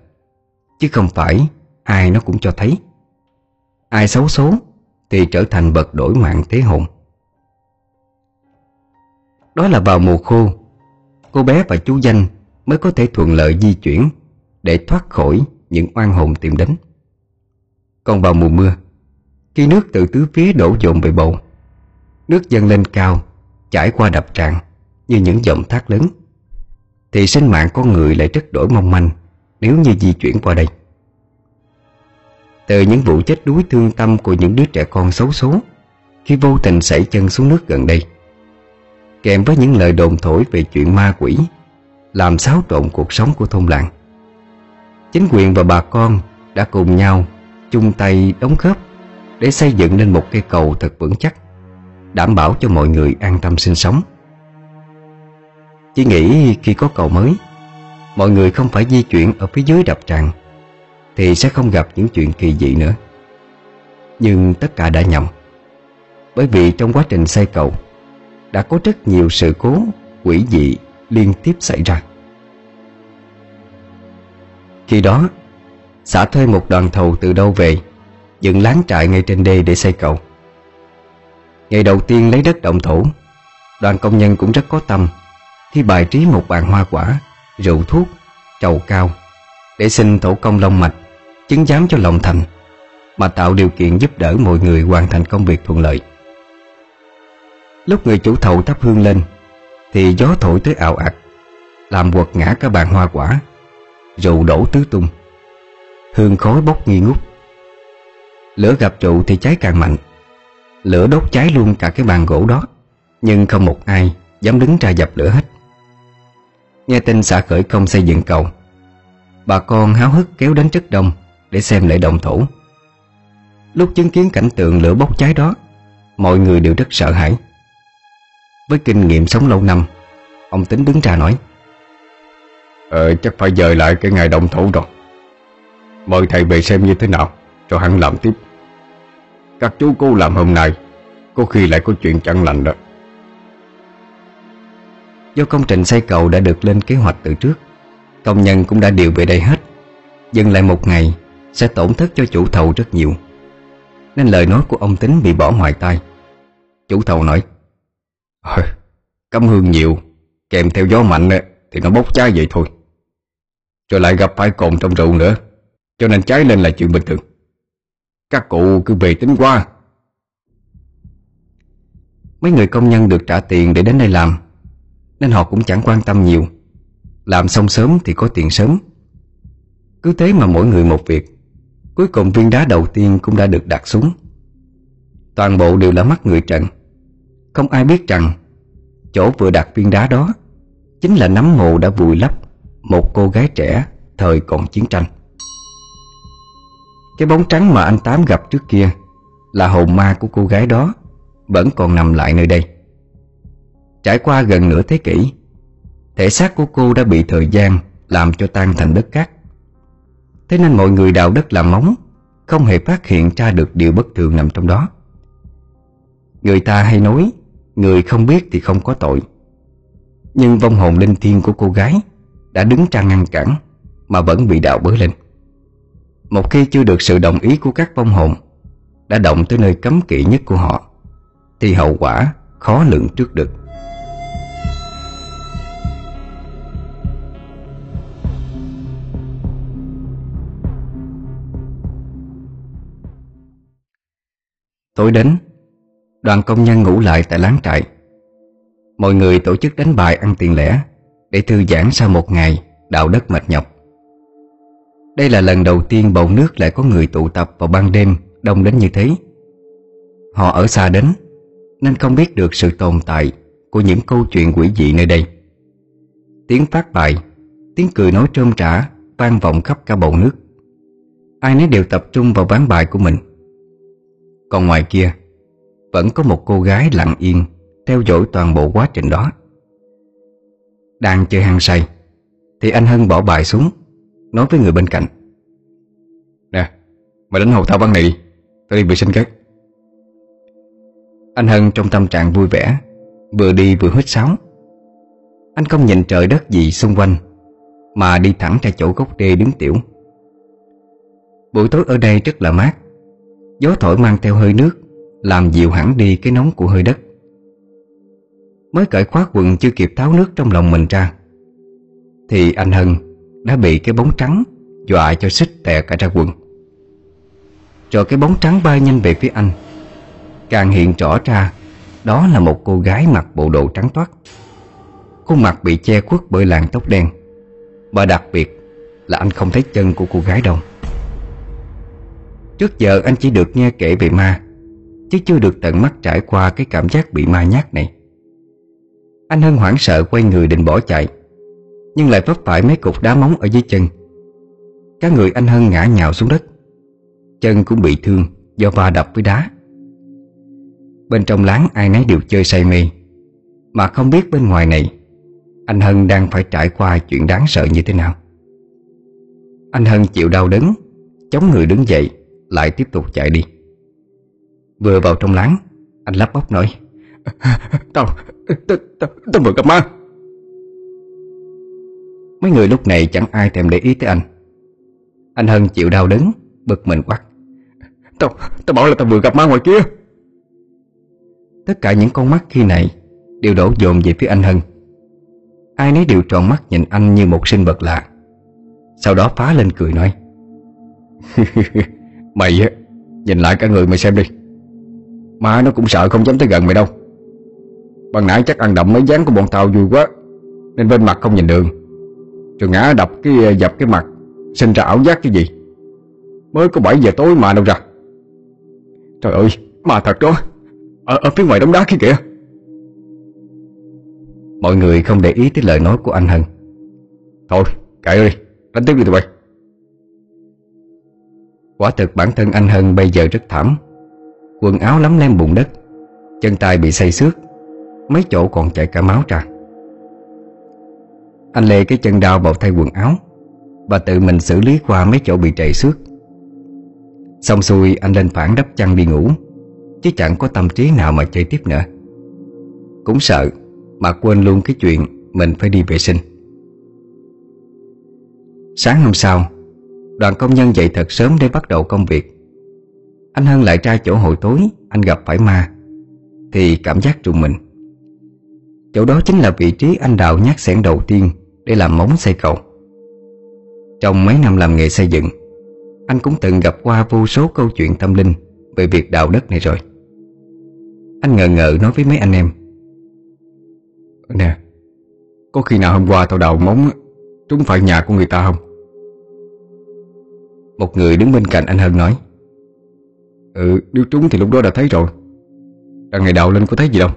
Chứ không phải ai nó cũng cho thấy. Ai xấu số Thì trở thành bậc đổi mạng thế hồn. Đó là vào mùa khô, Cô bé và chú Danh Mới có thể thuận lợi di chuyển Để thoát khỏi những oan hồn tìm đến. Còn vào mùa mưa, Khi nước từ tứ phía đổ dồn về bầu, Nước dâng lên cao, Chảy qua đập tràn Như những dòng thác lớn, Thì sinh mạng con người lại rất đổi mong manh Nếu như di chuyển qua đây. Từ những vụ chết đuối thương tâm Của những đứa trẻ con xấu số Khi vô tình xảy chân xuống nước gần đây, Kèm với những lời đồn thổi về chuyện ma quỷ làm xáo trộn cuộc sống của thôn làng. Chính quyền và bà con đã cùng nhau chung tay đóng góp Để xây dựng nên một cây cầu thật vững chắc, Đảm bảo cho mọi người an tâm sinh sống. Chỉ nghĩ khi có cầu mới, Mọi người không phải di chuyển ở phía dưới đập tràn, Thì sẽ không gặp những chuyện kỳ dị nữa. Nhưng tất cả đã nhầm, Bởi vì trong quá trình xây cầu, đã có rất nhiều sự cố, quỷ dị liên tiếp xảy ra. Khi đó, xã thuê một đoàn thầu từ đâu về, dựng láng trại ngay trên đê để xây cầu. Ngày đầu tiên lấy đất động thổ, đoàn công nhân cũng rất có tâm khi bài trí một bàn hoa quả, rượu thuốc, trầu cao để xin thổ công long mạch, chứng giám cho lòng thành mà tạo điều kiện giúp đỡ mọi người hoàn thành công việc thuận lợi. Lúc người chủ thầu thắp hương lên thì gió thổi tới ảo ạt, Làm quật ngã cả bàn hoa quả, Rượu đổ tứ tung. Hương khói bốc nghi ngút. Lửa gặp trụ thì cháy càng mạnh, Lửa đốt cháy luôn cả cái bàn gỗ đó, Nhưng không một ai Dám đứng ra dập lửa hết. Nghe tin xã khởi công xây dựng cầu, Bà con háo hức kéo đến rất đông Để xem lễ động thổ Lúc chứng kiến cảnh tượng lửa bốc cháy đó, Mọi người đều rất sợ hãi. Với kinh nghiệm sống lâu năm Ông tính đứng ra nói Ờ chắc phải dời lại cái ngày động thủ rồi. Mời thầy về xem như thế nào Rồi hắn làm tiếp. Các chú cô làm hôm nay Có khi lại có chuyện chẳng lành đó. Do công trình xây cầu đã được lên kế hoạch từ trước Công nhân cũng đã điều về đây hết. Dừng lại một ngày Sẽ tổn thất cho chủ thầu rất nhiều. Nên lời nói của ông Tính bị bỏ ngoài tai. Chủ thầu nói cấm hương nhiều. Kèm theo gió mạnh Thì nó bốc cháy vậy thôi. Rồi lại gặp phải cồn trong rượu nữa, Cho nên cháy lên là chuyện bình thường. Các cụ cứ về tính qua Mấy người công nhân được trả tiền để đến đây làm, Nên họ cũng chẳng quan tâm nhiều. Làm xong sớm thì có tiền sớm. Cứ thế mà mỗi người một việc, Cuối cùng viên đá đầu tiên cũng đã được đặt xuống. Toàn bộ đều là mắt người trận. Không ai biết rằng, Chỗ vừa đặt viên đá đó, Chính là nắm mộ đã vùi lấp Một cô gái trẻ Thời còn chiến tranh. Cái bóng trắng mà anh Tám gặp trước kia Là hồn ma của cô gái đó Vẫn còn nằm lại nơi đây. Trải qua gần nửa thế kỷ, Thể xác của cô đã bị thời gian Làm cho tan thành đất cát. Thế nên mọi người đào đất làm móng, Không hề phát hiện ra được điều bất thường nằm trong đó. Người ta hay nói Người không biết thì không có tội. Nhưng vong hồn linh thiêng của cô gái Đã đứng ra ngăn cản Mà vẫn bị đạo bới lên. Một khi chưa được sự đồng ý của các vong hồn Đã động tới nơi cấm kỵ nhất của họ, Thì hậu quả khó lường trước được. Tối đến Đoàn công nhân ngủ lại tại láng trại. Mọi người tổ chức đánh bài ăn tiền lẻ Để thư giãn sau một ngày Đào đất mệt nhọc. Đây là lần đầu tiên bầu nước lại có người tụ tập vào ban đêm Đông đến như thế. Họ ở xa đến, Nên không biết được sự tồn tại Của những câu chuyện quỷ dị nơi đây. Tiếng phát bài, Tiếng cười nói trơm trả Vang vọng khắp cả bầu nước. Ai nấy đều tập trung vào ván bài của mình. Còn ngoài kia vẫn có một cô gái lặng yên, Theo dõi toàn bộ quá trình đó. Đang chơi hăng say, Thì anh Hân bỏ bài xuống, Nói với người bên cạnh. Nè, Mày đánh hồ tao băng này đi, Tao đi vệ sinh cất Anh Hân trong tâm trạng vui vẻ, Vừa đi vừa hít sáo. Anh không nhìn trời đất gì xung quanh, Mà đi thẳng ra chỗ gốc đê đứng tiểu. Buổi tối ở đây rất là mát, Gió thổi mang theo hơi nước làm dịu hẳn đi cái nóng của hơi đất. Mới cởi khóa quần chưa kịp tháo nước trong lòng mình ra, Thì anh Hân đã bị cái bóng trắng Dọa cho xích tè cả ra quần. Rồi cái bóng trắng bay nhanh về phía anh. Càng hiện rõ ra, Đó là một cô gái mặc bộ đồ trắng toát. Khuôn mặt bị che khuất bởi làn tóc đen. Và đặc biệt là anh không thấy chân của cô gái đâu. Trước giờ anh chỉ được nghe kể về ma Chứ chưa được tận mắt trải qua cái cảm giác bị ma nhát này. Anh Hân hoảng sợ quay người định bỏ chạy, Nhưng lại vấp phải mấy cục đá móng ở dưới chân. Các người anh Hân ngã nhào xuống đất. Chân cũng bị thương do va đập với đá. Bên trong láng ai nấy đều chơi say mê, Mà không biết bên ngoài này Anh Hân đang phải trải qua chuyện đáng sợ như thế nào. Anh Hân chịu đau đớn, Chống người đứng dậy, Lại tiếp tục chạy đi. Vừa vào trong láng Anh lắp bắp nói. Tao, tao, tao, tao vừa gặp ma. Mấy người lúc này chẳng ai thèm để ý tới anh. Anh Hân chịu đau đớn Bực mình quát. Tao, tao bảo là tao vừa gặp ma ngoài kia. Tất cả những con mắt khi này Đều đổ dồn về phía anh Hân. Ai nấy đều tròn mắt nhìn anh như một sinh vật lạ. Sau đó phá lên cười nói. Mày á Nhìn lại cả người mày xem đi Má nó cũng sợ không dám tới gần mày đâu. Bằng nãy chắc ăn đậm mấy dáng của bọn tao vui quá Nên bên mặt không nhìn đường Rồi ngã đập cái ờ, dập cái mặt Sinh ra ảo giác cái gì. Mới có 7 giờ tối mà đâu ra. Trời ơi mà thật đó. Ở, ở phía ngoài đống đá kia kìa. Mọi người không để ý tới lời nói của anh Hân. Thôi kệ đi Đánh tiếp đi tụi bay. Quả thực bản thân anh Hân bây giờ rất thảm. Quần áo lắm lem bùn đất, Chân tay bị xây xước, Mấy chỗ còn chảy cả máu ra. Anh lê cái chân đau vào thay quần áo Và tự mình xử lý qua mấy chỗ bị trầy xước. Xong xuôi, anh lên phản đắp chăn đi ngủ, Chứ chẳng có tâm trí nào mà chơi tiếp nữa. Cũng sợ Mà quên luôn cái chuyện Mình phải đi vệ sinh. Sáng hôm sau, Đoàn công nhân dậy thật sớm để bắt đầu công việc. Anh Hân lại ra chỗ hội tối, Anh gặp phải ma, Thì cảm giác trùng mình. Chỗ đó chính là vị trí anh đào nhát xẻng đầu tiên Để làm móng xây cầu. Trong mấy năm làm nghề xây dựng, Anh cũng từng gặp qua vô số câu chuyện tâm linh Về việc đào đất này rồi. Anh ngờ ngợ nói với mấy anh em, Nè, Có khi nào hôm qua tao đào móng Trúng phải nhà của người ta không? Một người đứng bên cạnh anh Hân nói Ừ nếu trúng thì lúc đó đã thấy rồi. Đằng ngày đầu lên có thấy gì đâu.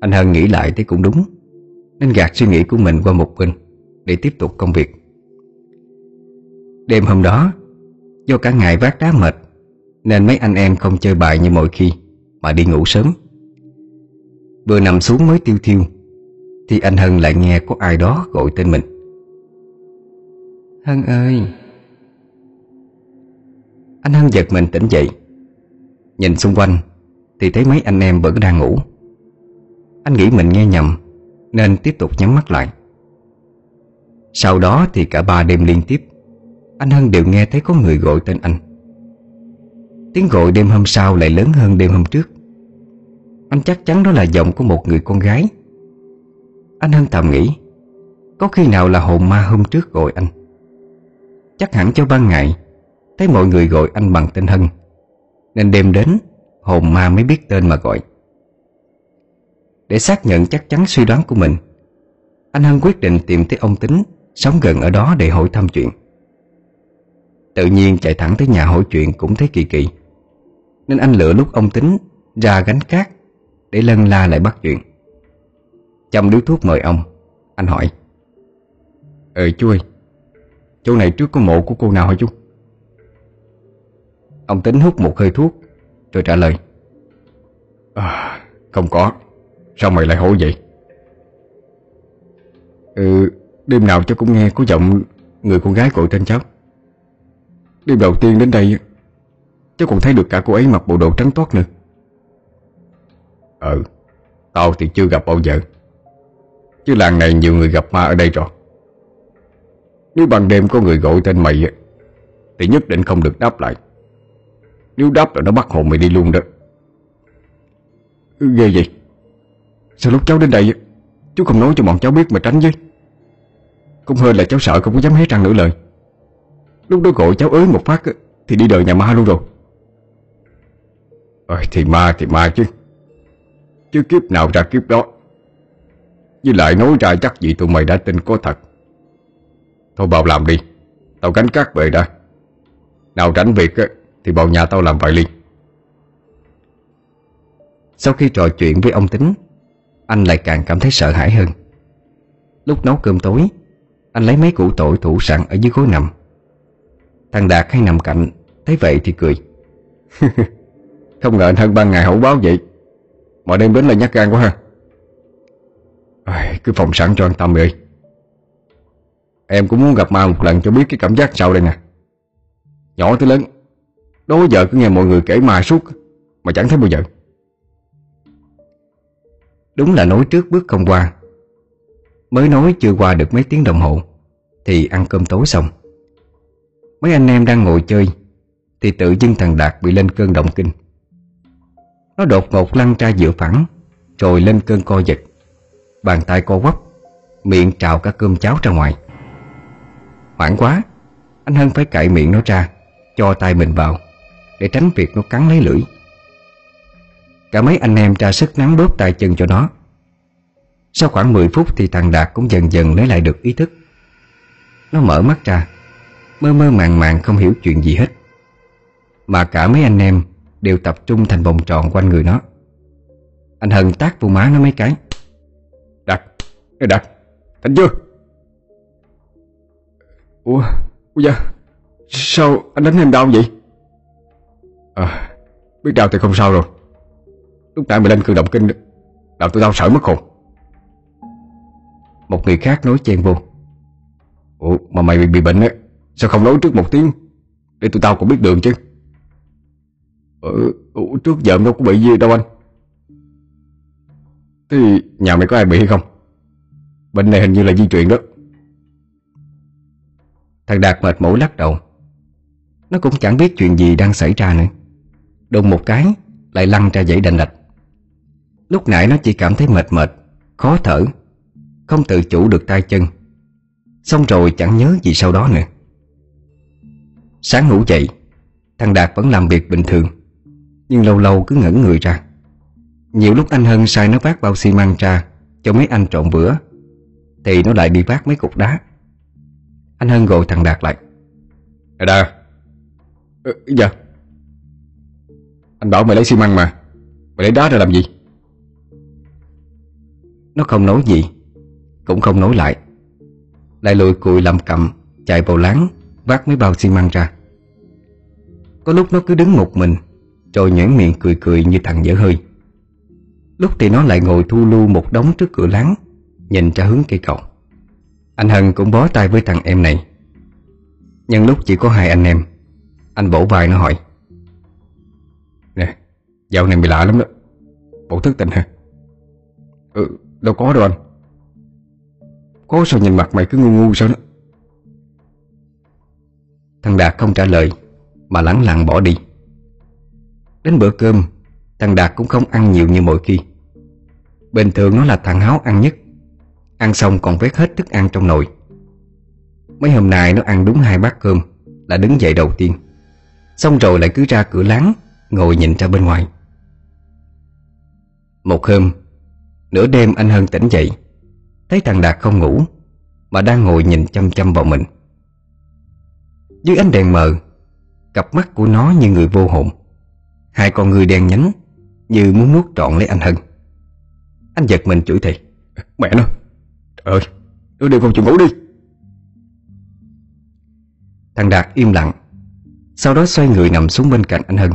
Anh Hân nghĩ lại thấy cũng đúng, Nên gạt suy nghĩ của mình qua một bên Để tiếp tục công việc. Đêm hôm đó, Do cả ngày vác đá mệt, Nên mấy anh em không chơi bài như mọi khi, Mà đi ngủ sớm. Vừa nằm xuống mới tiêu thiêu, Thì anh Hân lại nghe có ai đó gọi tên mình. Hân ơi anh Hân giật mình tỉnh dậy. Nhìn xung quanh, Thì thấy mấy anh em vẫn đang ngủ. Anh nghĩ mình nghe nhầm, Nên tiếp tục nhắm mắt lại. Sau đó thì cả ba đêm liên tiếp, Anh Hân đều nghe thấy có người gọi tên anh. Tiếng gọi đêm hôm sau lại lớn hơn đêm hôm trước. Anh chắc chắn đó là giọng của một người con gái. Anh Hân thầm nghĩ, Có khi nào là hồn ma hôm trước gọi anh? Chắc hẳn cho ban ngày Thấy mọi người gọi anh bằng tên Hân, Nên đêm đến, Hồn ma mới biết tên mà gọi. Để xác nhận chắc chắn suy đoán của mình, Anh Hân quyết định tìm tới ông Tính Sống gần ở đó để hỏi thăm chuyện. Tự nhiên chạy thẳng tới nhà hỏi chuyện cũng thấy kỳ kỳ, Nên anh lựa lúc ông Tính ra gánh cát Để lân la lại bắt chuyện. Chăm điếu thuốc mời ông, Anh hỏi. Ờ chú ơi, Chỗ này trước có mộ của cô nào hả chú? Ông Tính hút một hơi thuốc Rồi trả lời. À, Không có. Sao mày lại hỏi vậy? Ừ Đêm nào cháu cũng nghe có giọng Người con gái gọi tên cháu. Đêm đầu tiên đến đây Cháu còn thấy được cả cô ấy mặc bộ đồ trắng toát nữa. Ừ Tao thì chưa gặp bao giờ. Chứ làng này nhiều người gặp ma ở đây rồi. Nếu ban đêm có người gọi tên mày Thì nhất định không được đáp lại nếu đáp là nó bắt hồn mày đi luôn đó. Ghê vậy. Sao lúc cháu đến đây Chú không nói cho bọn cháu biết mà tránh với? Cũng hơi là cháu sợ không có dám hé răng nửa lời. Lúc đó gọi cháu ới một phát Thì đi đời nhà ma luôn rồi. Ờ thì ma thì ma chứ. Chứ kiếp nào ra kiếp đó. Với lại nói ra chắc gì tụi mày đã tin có thật. Thôi vào làm đi, Tao gánh cát về đã. Nào tránh việc thì bọn nhà tao làm vậy liền. Sau khi trò chuyện với ông Tính Anh lại càng cảm thấy sợ hãi hơn. Lúc nấu cơm tối Anh lấy mấy củ tỏi thủ sẵn ở dưới gối nằm. Thằng Đạt hay nằm cạnh Thấy vậy thì cười. cười Không ngờ anh hơn ban ngày hậu báo vậy. Mà đêm đến là nhát gan quá ha. À, Cứ phòng sẵn cho an tâm ơi. Em cũng muốn gặp ma một lần cho biết cái cảm giác sau đây nè. Nhỏ tới lớn. Đó giờ cứ nghe mọi người kể ma suốt, Mà chẳng thấy bao giờ. Đúng là nói trước bước không qua. Mới nói chưa qua được mấy tiếng đồng hồ, Thì ăn cơm tối xong. Mấy anh em đang ngồi chơi, Thì tự dưng thằng Đạt bị lên cơn động kinh. Nó đột ngột lăn ra giữa phẳng, Rồi lên cơn co giật. Bàn tay co quắp, Miệng trào cả cơm cháo ra ngoài. Hoảng quá, Anh Hân phải cạy miệng nó ra, Cho tay mình vào. Để tránh việc nó cắn lấy lưỡi. Cả mấy anh em ra sức nắm bóp tay chân cho nó. Sau khoảng 10 phút thì thằng Đạt cũng dần dần lấy lại được ý thức. Nó mở mắt ra Mơ mơ màng màng không hiểu chuyện gì hết. Mà cả mấy anh em Đều tập trung thành vòng tròn quanh người nó. Anh Hân tác vô má nó mấy cái. Đạt, Ê Đạt, thành chưa? Ủa, ủa da, Sao anh đánh em đau vậy? À Biết đau thì không sao rồi. Lúc nãy mày lên cử động kinh Làm tôi đau sợ mất hồn. Một người khác nói chen vô. Ủa mà mày bị, bị bệnh á Sao không nói trước một tiếng Để tụi tao cũng biết đường chứ? Ừ, trước giờ đâu có bị gì đâu anh. Thì nhà mày có ai bị hay không? Bệnh này hình như là di truyền đó. Thằng Đạt mệt mỏi lắc đầu. Nó cũng chẳng biết chuyện gì đang xảy ra nữa. Đùng một cái Lại lăn ra dãy đành đạch Lúc nãy nó chỉ cảm thấy mệt mệt Khó thở Không tự chủ được tay chân. Xong rồi chẳng nhớ gì sau đó nữa. Sáng ngủ dậy Thằng Đạt vẫn làm việc bình thường Nhưng lâu lâu cứ ngẩn người ra. Nhiều lúc anh Hân sai nó vác bao xi măng ra Cho mấy anh trộn bữa Thì nó lại đi vác mấy cục đá. Anh Hân gọi thằng Đạt lại. Đạt ừ, Dạ. Anh bảo mày lấy xi măng mà. Mày lấy đá ra làm gì? Nó không nói gì, Cũng không nói lại. Lại lùi cùi làm cầm, Chạy vào láng Vác mấy bao xi măng ra. Có lúc nó cứ đứng một mình, Rồi nhãn miệng cười cười như thằng dở hơi. Lúc thì nó lại ngồi thu lưu một đống trước cửa láng Nhìn ra hướng cây cầu. Anh Hân cũng bó tay với thằng em này. Nhân lúc chỉ có hai anh em, Anh bổ vai nó hỏi. Dạo này mày lạ lắm đó. Bộ thức tình hả? Ừ đâu có đâu anh. Có sao nhìn mặt mày cứ ngu ngu sao đó? Thằng Đạt không trả lời, Mà lẳng lặng bỏ đi. Đến bữa cơm, Thằng Đạt cũng không ăn nhiều như mọi khi. Bình thường nó là thằng háo ăn nhất. Ăn xong còn vét hết thức ăn trong nồi. Mấy hôm nay nó ăn đúng hai bát cơm, Là đứng dậy đầu tiên. Xong rồi lại cứ ra cửa láng, Ngồi nhìn ra bên ngoài. Một hôm Nửa đêm anh Hân tỉnh dậy Thấy thằng Đạt không ngủ Mà đang ngồi nhìn chăm chăm vào mình. Dưới ánh đèn mờ Cặp mắt của nó như người vô hồn. Hai con người đen nhánh Như muốn nuốt trọn lấy anh Hân. Anh giật mình chửi thề Mẹ nó Trời ơi Đứa đêm không chịu ngủ đi. Thằng Đạt im lặng Sau đó xoay người nằm xuống bên cạnh anh Hân.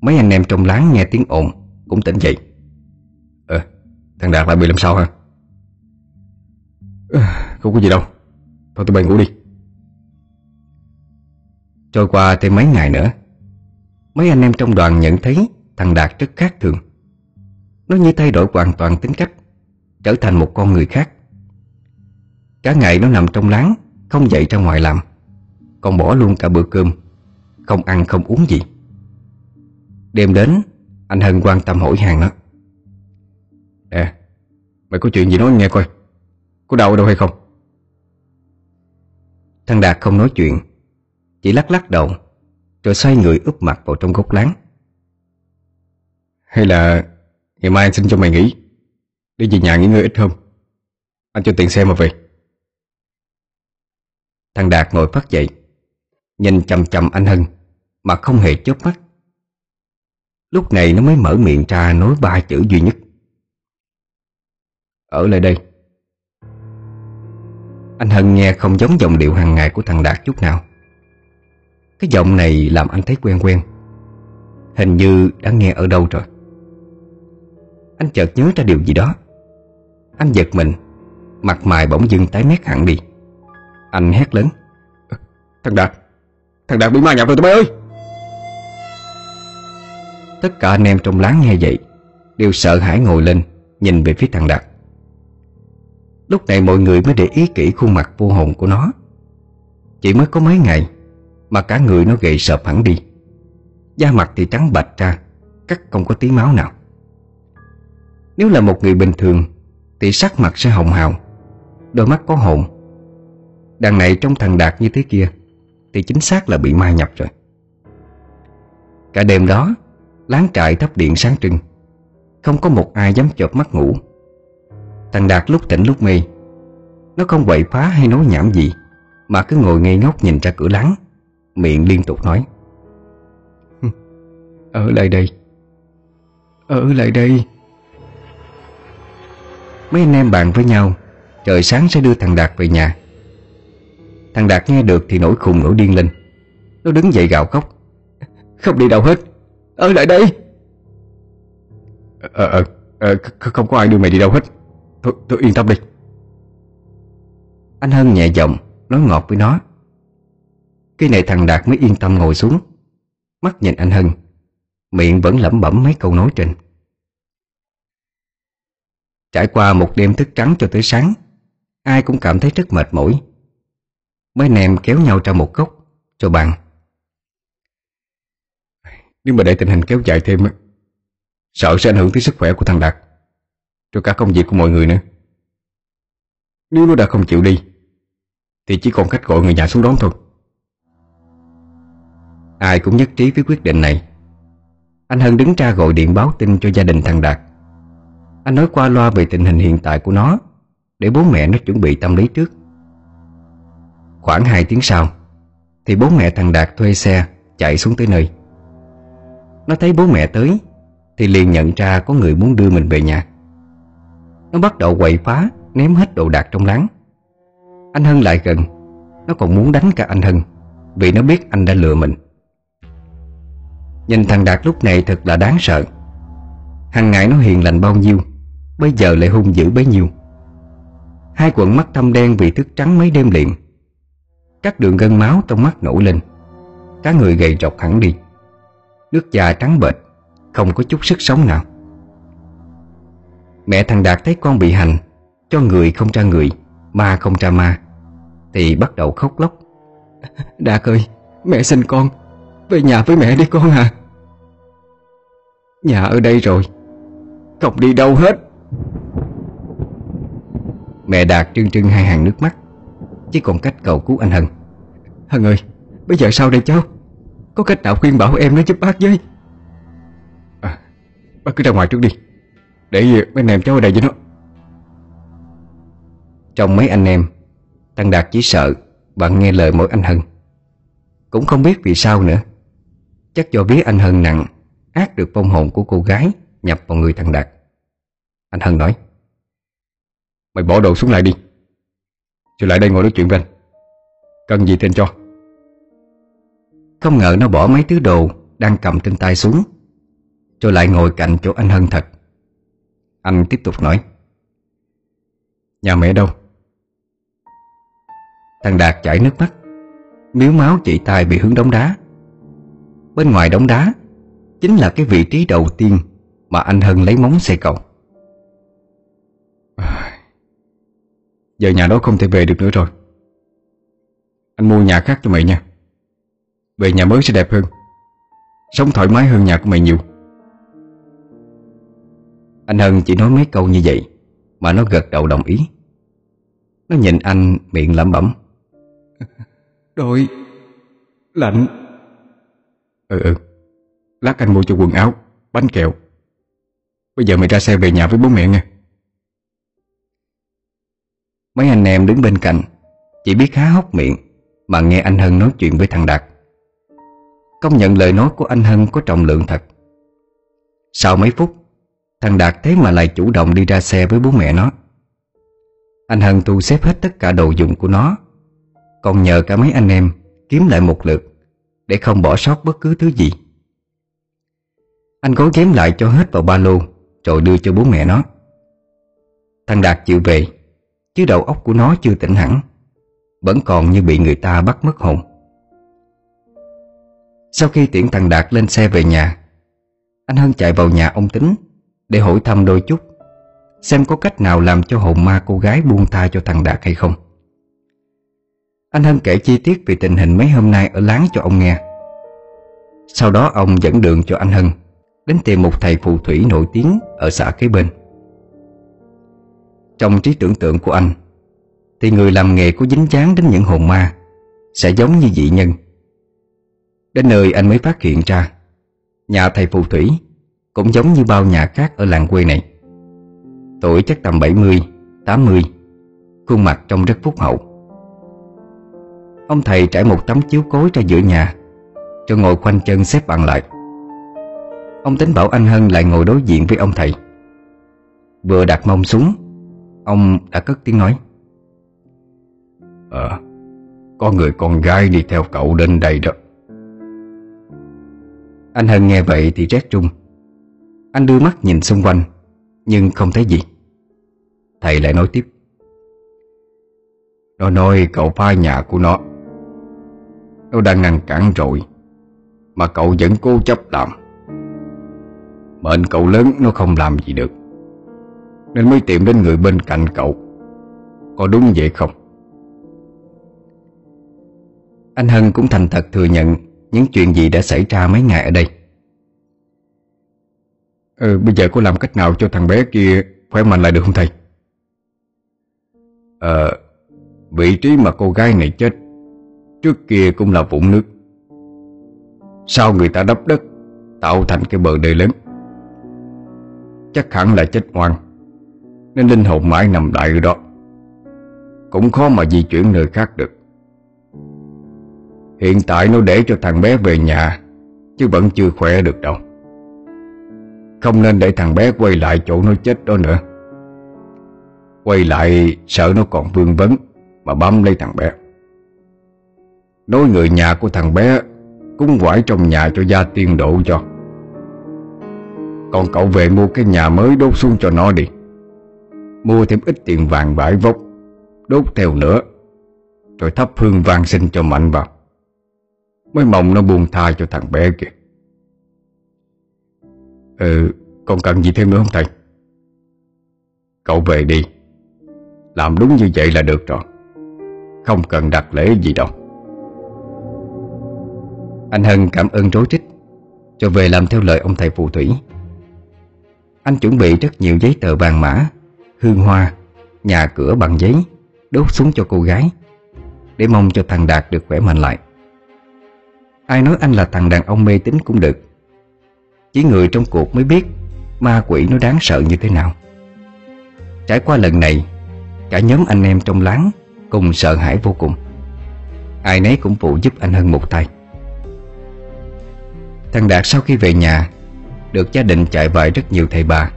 Mấy anh em trong láng nghe tiếng ồn cũng tỉnh dậy. Ờ Thằng Đạt lại bị làm sao hả? À, Không có gì đâu. Thôi tụi bay ngủ đi. Trôi qua thêm mấy ngày nữa Mấy anh em trong đoàn nhận thấy Thằng Đạt rất khác thường. Nó như thay đổi hoàn toàn tính cách Trở thành một con người khác. Cả ngày nó nằm trong láng Không dậy ra ngoài làm Còn bỏ luôn cả bữa cơm Không ăn không uống gì. Đêm đến anh Hân quan tâm hỏi hàng nó Nè, Mày có chuyện gì nói nghe coi. Có đau ở đâu hay không? Thằng Đạt không nói chuyện, Chỉ lắc lắc đầu, Rồi xoay người úp mặt vào trong gốc láng Hay là Ngày mai anh xin cho mày nghỉ, Đi về nhà nghỉ ngơi ít hôm. Anh cho tiền xe mà về. Thằng Đạt ngồi phát dậy, Nhìn chầm chầm anh Hân, Mà không hề chớp mắt. Lúc này nó mới mở miệng ra nói ba chữ duy nhất. Ở lại đây. Anh Hân nghe không giống giọng điệu hàng ngày của thằng Đạt chút nào. Cái giọng này làm anh thấy quen quen. Hình như đã nghe ở đâu rồi. Anh chợt nhớ ra điều gì đó. Anh giật mình. Mặt mày bỗng dưng tái mét hẳn đi. Anh hét lớn. Ờ, thằng Đạt. Thằng Đạt bị ma nhập rồi tụi bay ơi. Tất cả anh em trong láng nghe vậy, Đều sợ hãi ngồi lên, Nhìn về phía thằng Đạt. Lúc này mọi người mới để ý kỹ khuôn mặt vô hồn của nó. Chỉ mới có mấy ngày Mà cả người nó gầy sợp hẳn đi. Da mặt thì trắng bạch ra, Cắt không có tí máu nào. Nếu là một người bình thường, Thì sắc mặt sẽ hồng hào, Đôi mắt có hồn. Đằng này trong thằng Đạt như thế kia, Thì chính xác là bị ma nhập rồi. Cả đêm đó Láng trại thắp điện sáng trưng. Không có một ai dám chợp mắt ngủ. Thằng Đạt lúc tỉnh lúc mê. Nó không quậy phá hay nói nhảm gì Mà cứ ngồi ngây ngốc nhìn ra cửa láng Miệng liên tục nói. Ở lại đây. Ở lại đây. Mấy anh em bàn với nhau Trời sáng sẽ đưa thằng Đạt về nhà. Thằng Đạt nghe được thì nổi khùng nổi điên lên. Nó đứng dậy gào khóc. Không đi đâu hết Ở lại đây. Ờ, ờ, ờ không có ai đưa mày đi đâu hết. Thôi, thôi yên tâm đi. Anh Hân nhẹ giọng Nói ngọt với nó. Khi này thằng Đạt mới yên tâm ngồi xuống. Mắt nhìn anh Hân Miệng vẫn lẩm bẩm mấy câu nói trên. Trải qua một đêm thức trắng cho tới sáng Ai cũng cảm thấy rất mệt mỏi. Mấy anh em kéo nhau ra một góc Rồi bàn nếu mà để tình hình kéo dài thêm Sợ sẽ ảnh hưởng tới sức khỏe của thằng Đạt Rồi cả công việc của mọi người nữa. Nếu nó đã không chịu đi, Thì chỉ còn cách gọi người nhà xuống đón thôi. Ai cũng nhất trí với quyết định này. Anh Hân đứng ra gọi điện báo tin cho gia đình thằng Đạt. Anh nói qua loa về tình hình hiện tại của nó, Để bố mẹ nó chuẩn bị tâm lý trước. Khoảng 2 tiếng sau, Thì bố mẹ thằng Đạt thuê xe Chạy xuống tới nơi. Nó thấy bố mẹ tới, Thì liền nhận ra có người muốn đưa mình về nhà. Nó bắt đầu quậy phá, Ném hết đồ đạc trong láng Anh Hân lại gần, Nó còn muốn đánh cả anh Hân, Vì nó biết anh đã lừa mình. Nhìn thằng Đạt lúc này thật là đáng sợ. Hằng ngày nó hiền lành bao nhiêu, Bây giờ lại hung dữ bấy nhiêu. Hai quận mắt thâm đen vì thức trắng mấy đêm liền. Các đường gân máu trong mắt nổi lên. Cá người gầy rộc hẳn đi. Nước già trắng bệch, Không có chút sức sống nào. Mẹ thằng Đạt thấy con bị hành, Cho người không ra người, Ma không ra ma, Thì bắt đầu khóc lóc. Đạt ơi, Mẹ sinh con, Về nhà với mẹ đi con à. Nhà ở đây rồi Không đi đâu hết? Mẹ Đạt trưng trưng hai hàng nước mắt Chỉ còn cách cầu cứu anh Hân. Hân ơi, Bây giờ sao đây cháu? Có cách nào khuyên bảo em nó giúp bác với? À, Bác cứ ra ngoài trước đi. Để bên em cháu ở đây với nó. Trong mấy anh em Thằng Đạt chỉ sợ Bạn nghe lời mỗi anh Hân. Cũng không biết vì sao nữa. Chắc do biết anh Hân nặng Ác được vong hồn của cô gái Nhập vào người thằng Đạt. Anh Hân nói Mày bỏ đồ xuống lại đi. Rồi lại đây ngồi nói chuyện với anh. Cần gì tên cho không ngờ nó bỏ mấy thứ đồ Đang cầm trên tay xuống. Rồi lại ngồi cạnh chỗ anh Hân thật. Anh tiếp tục nói. Nhà mẹ đâu? Thằng Đạt chảy nước mắt. Miếu máu chị tay bị hướng đống đá. Bên ngoài đống đá Chính là cái vị trí đầu tiên Mà anh Hân lấy móng xây cầu. Giờ nhà đó không thể về được nữa rồi. Anh mua nhà khác cho mày nha. Về nhà mới sẽ đẹp hơn. Sống thoải mái hơn nhà của mày nhiều. Anh Hân chỉ nói mấy câu như vậy Mà nó gật đầu đồng ý. Nó nhìn anh miệng lẩm bẩm. Đôi Lạnh. Ừ ừ. Lát anh mua cho quần áo Bánh kẹo. Bây giờ mày ra xe về nhà với bố mẹ nha Mấy anh em đứng bên cạnh Chỉ biết há hốc miệng Mà nghe anh Hân nói chuyện với thằng Đạt Công nhận lời nói của anh Hân có trọng lượng thật. Sau mấy phút, Thằng Đạt thế mà lại chủ động đi ra xe với bố mẹ nó. Anh Hân thu xếp hết tất cả đồ dùng của nó, Còn nhờ cả mấy anh em kiếm lại một lượt Để không bỏ sót bất cứ thứ gì. Anh gói ghém lại cho hết vào ba lô, Rồi đưa cho bố mẹ nó. Thằng Đạt chịu về, Chứ đầu óc của nó chưa tỉnh hẳn, Vẫn còn như bị người ta bắt mất hồn. Sau khi tiễn thằng Đạt lên xe về nhà, Anh Hân chạy vào nhà ông Tính Để hỏi thăm đôi chút, Xem có cách nào làm cho hồn ma cô gái buông tha cho thằng Đạt hay không. Anh Hân kể chi tiết về tình hình mấy hôm nay ở láng cho ông nghe. Sau đó ông dẫn đường cho anh Hân Đến tìm một thầy phù thủy nổi tiếng ở xã kế bên. Trong trí tưởng tượng của anh, Thì người làm nghề có dính dáng đến những hồn ma Sẽ giống như dị nhân. Đến nơi anh mới phát hiện ra Nhà thầy phù thủy Cũng giống như bao nhà khác ở làng quê này. Tuổi chắc tầm 70, 80 Khuôn mặt trông rất phúc hậu. Ông thầy trải một tấm chiếu cối ra giữa nhà Cho ngồi khoanh chân xếp bằng lại. Ông tính bảo anh Hân lại ngồi đối diện với ông thầy. Vừa đặt mông xuống Ông đã cất tiếng nói. Ờ Có người con gái đi theo cậu đến đây đó. Anh Hân nghe vậy thì rét trung Anh đưa mắt nhìn xung quanh, Nhưng không thấy gì. Thầy lại nói tiếp. Nó nói cậu phá nhà của nó. Nó đang ngăn cản rồi, Mà cậu vẫn cố chấp làm. Mệnh cậu lớn, nó không làm gì được. Nên mới tìm đến người bên cạnh cậu. Có đúng vậy không? Anh Hân cũng thành thật thừa nhận những chuyện gì đã xảy ra mấy ngày ở đây? Ừ, Bây giờ có làm cách nào cho thằng bé kia Khỏe mạnh lại được không thầy? Ờ Vị trí mà cô gái này chết Trước kia cũng là vũng nước. Sau người ta đắp đất Tạo thành cái bờ đê lớn Chắc hẳn là chết ngoan Nên linh hồn mãi nằm lại ở đó. Cũng khó mà di chuyển nơi khác được Hiện tại nó để cho thằng bé về nhà, Chứ vẫn chưa khỏe được đâu. Không nên để thằng bé quay lại chỗ nó chết đó nữa. Quay lại sợ nó còn vương vấn Mà bám lấy thằng bé. Nói người nhà của thằng bé Cúng quải trong nhà cho gia tiên độ cho. Còn cậu về mua cái nhà mới đốt xuống cho nó đi. Mua thêm ít tiền vàng bãi vốc Đốt theo nữa, Rồi thắp hương vang sinh cho mạnh vào. Mới mong nó buông tha cho thằng bé kìa. Ừ Còn cần gì thêm nữa không thầy? Cậu về đi. Làm đúng như vậy là được rồi. Không cần đặt lễ gì đâu. Anh Hân cảm ơn rối trích Cho về làm theo lời ông thầy phù thủy. Anh chuẩn bị rất nhiều giấy tờ vàng mã, Hương hoa, Nhà cửa bằng giấy, Đốt xuống cho cô gái, Để mong cho thằng Đạt được khỏe mạnh lại. Ai nói anh là thằng đàn ông mê tín cũng được. Chỉ người trong cuộc mới biết Ma quỷ nó đáng sợ như thế nào. Trải qua lần này, Cả nhóm anh em trong láng Cùng sợ hãi vô cùng. Ai nấy cũng phụ giúp anh hơn một tay. Thằng Đạt sau khi về nhà, Được gia đình chạy vại rất nhiều thầy bà.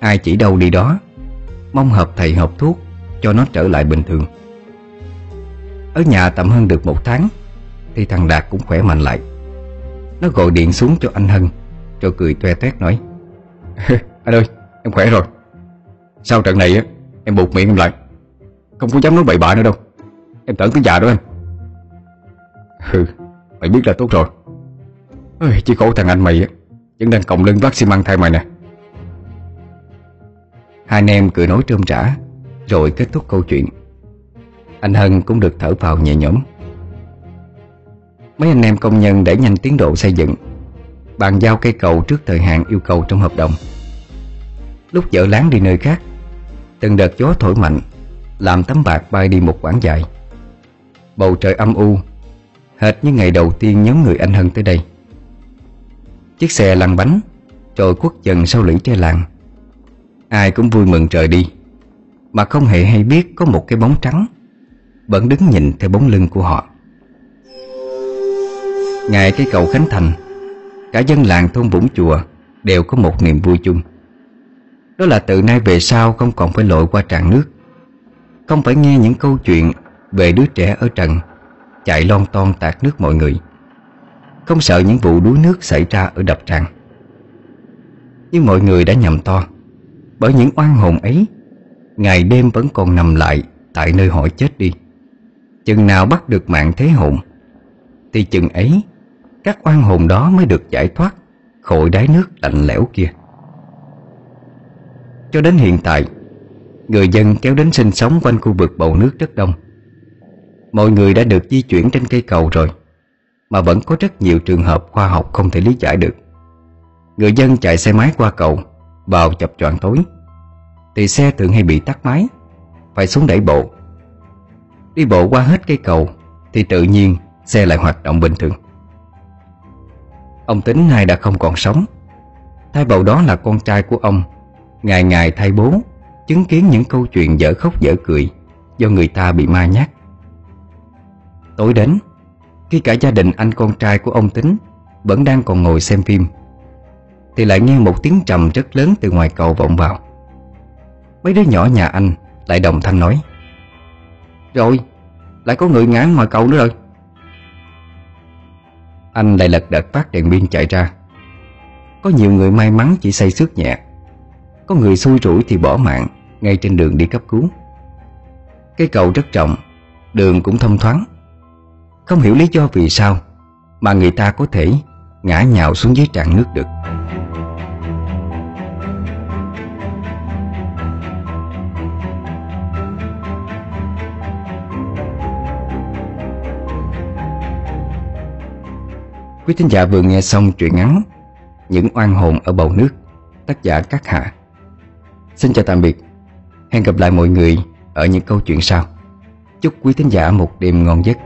Ai chỉ đâu đi đó, Mong hợp thầy hợp thuốc Cho nó trở lại bình thường. Ở nhà tạm hơn được một tháng thì thằng Đạt cũng khỏe mạnh lại. Nó gọi điện xuống cho anh Hân Rồi cười toe toét nói Anh ơi em khỏe rồi. Sau trận này á em buộc miệng em lại. Không có dám nói bậy bạ nữa đâu. Em tưởng tới già đó em. Hừ Mày biết là tốt rồi. Ôi, Chỉ khổ thằng anh mày á Vẫn đang còng lưng vác xi măng thay mày nè. Hai anh em cười nói trơm trả Rồi kết thúc câu chuyện. Anh Hân cũng được thở vào nhẹ nhõm. Mấy anh em công nhân để nhanh tiến độ xây dựng. Bàn giao cây cầu trước thời hạn yêu cầu trong hợp đồng. Lúc vợ láng đi nơi khác, Từng đợt gió thổi mạnh, Làm tấm bạc bay đi một quãng dài. Bầu trời âm u, Hệt như ngày đầu tiên nhóm người anh Hân tới đây. Chiếc xe lăn bánh Rồi quất dần sau lũy tre làng. Ai cũng vui mừng trời đi, Mà không hề hay biết có một cái bóng trắng, Vẫn đứng nhìn theo bóng lưng của họ. Ngày cái cầu Khánh Thành, Cả dân làng thôn Vũng Chùa Đều có một niềm vui chung. Đó là từ nay về sau không còn phải lội qua tràn nước, Không phải nghe những câu chuyện Về đứa trẻ ở trần Chạy lon ton tạt nước mọi người, Không sợ những vụ đuối nước xảy ra ở đập tràn Nhưng mọi người đã nhầm to, Bởi những oan hồn ấy, Ngày đêm vẫn còn nằm lại Tại nơi họ chết đi. Chừng nào bắt được mạng thế hồn, Thì chừng ấy các oan hồn đó mới được giải thoát Khỏi đáy nước lạnh lẽo kia. Cho đến hiện tại, Người dân kéo đến sinh sống quanh khu vực bầu nước rất đông. Mọi người đã được di chuyển trên cây cầu rồi, Mà vẫn có rất nhiều trường hợp khoa học không thể lý giải được. Người dân chạy xe máy qua cầu, Vào chập choạng tối. Thì xe thường hay bị tắt máy, Phải xuống đẩy bộ. Đi bộ qua hết cây cầu, Thì tự nhiên xe lại hoạt động bình thường. Ông tính nay đã không còn sống. Thay vào đó là con trai của ông. Ngày ngày thay bố Chứng kiến những câu chuyện dở khóc dở cười Do người ta bị ma nhát. Tối đến Khi cả gia đình anh con trai của ông Tính Vẫn đang còn ngồi xem phim Thì lại nghe một tiếng trầm rất lớn Từ ngoài cầu vọng vào. Mấy đứa nhỏ nhà anh lại đồng thanh nói Rồi, Lại có người ngã ngoài cầu nữa rồi. Anh lại lật đật phát đèn pin chạy ra. Có nhiều người may mắn chỉ say xước nhẹ. Có người xui rủi thì bỏ mạng, Ngay trên đường đi cấp cứu. Cây cầu rất rộng, Đường cũng thông thoáng. Không hiểu lý do vì sao Mà người ta có thể ngã nhào xuống dưới tràn nước được. Quý thính giả vừa nghe xong truyện ngắn Những oan hồn ở bầu nước, Tác giả Cát Hạ. Xin chào tạm biệt. Hẹn gặp lại mọi người ở những câu chuyện sau. Chúc quý thính giả một đêm ngon giấc.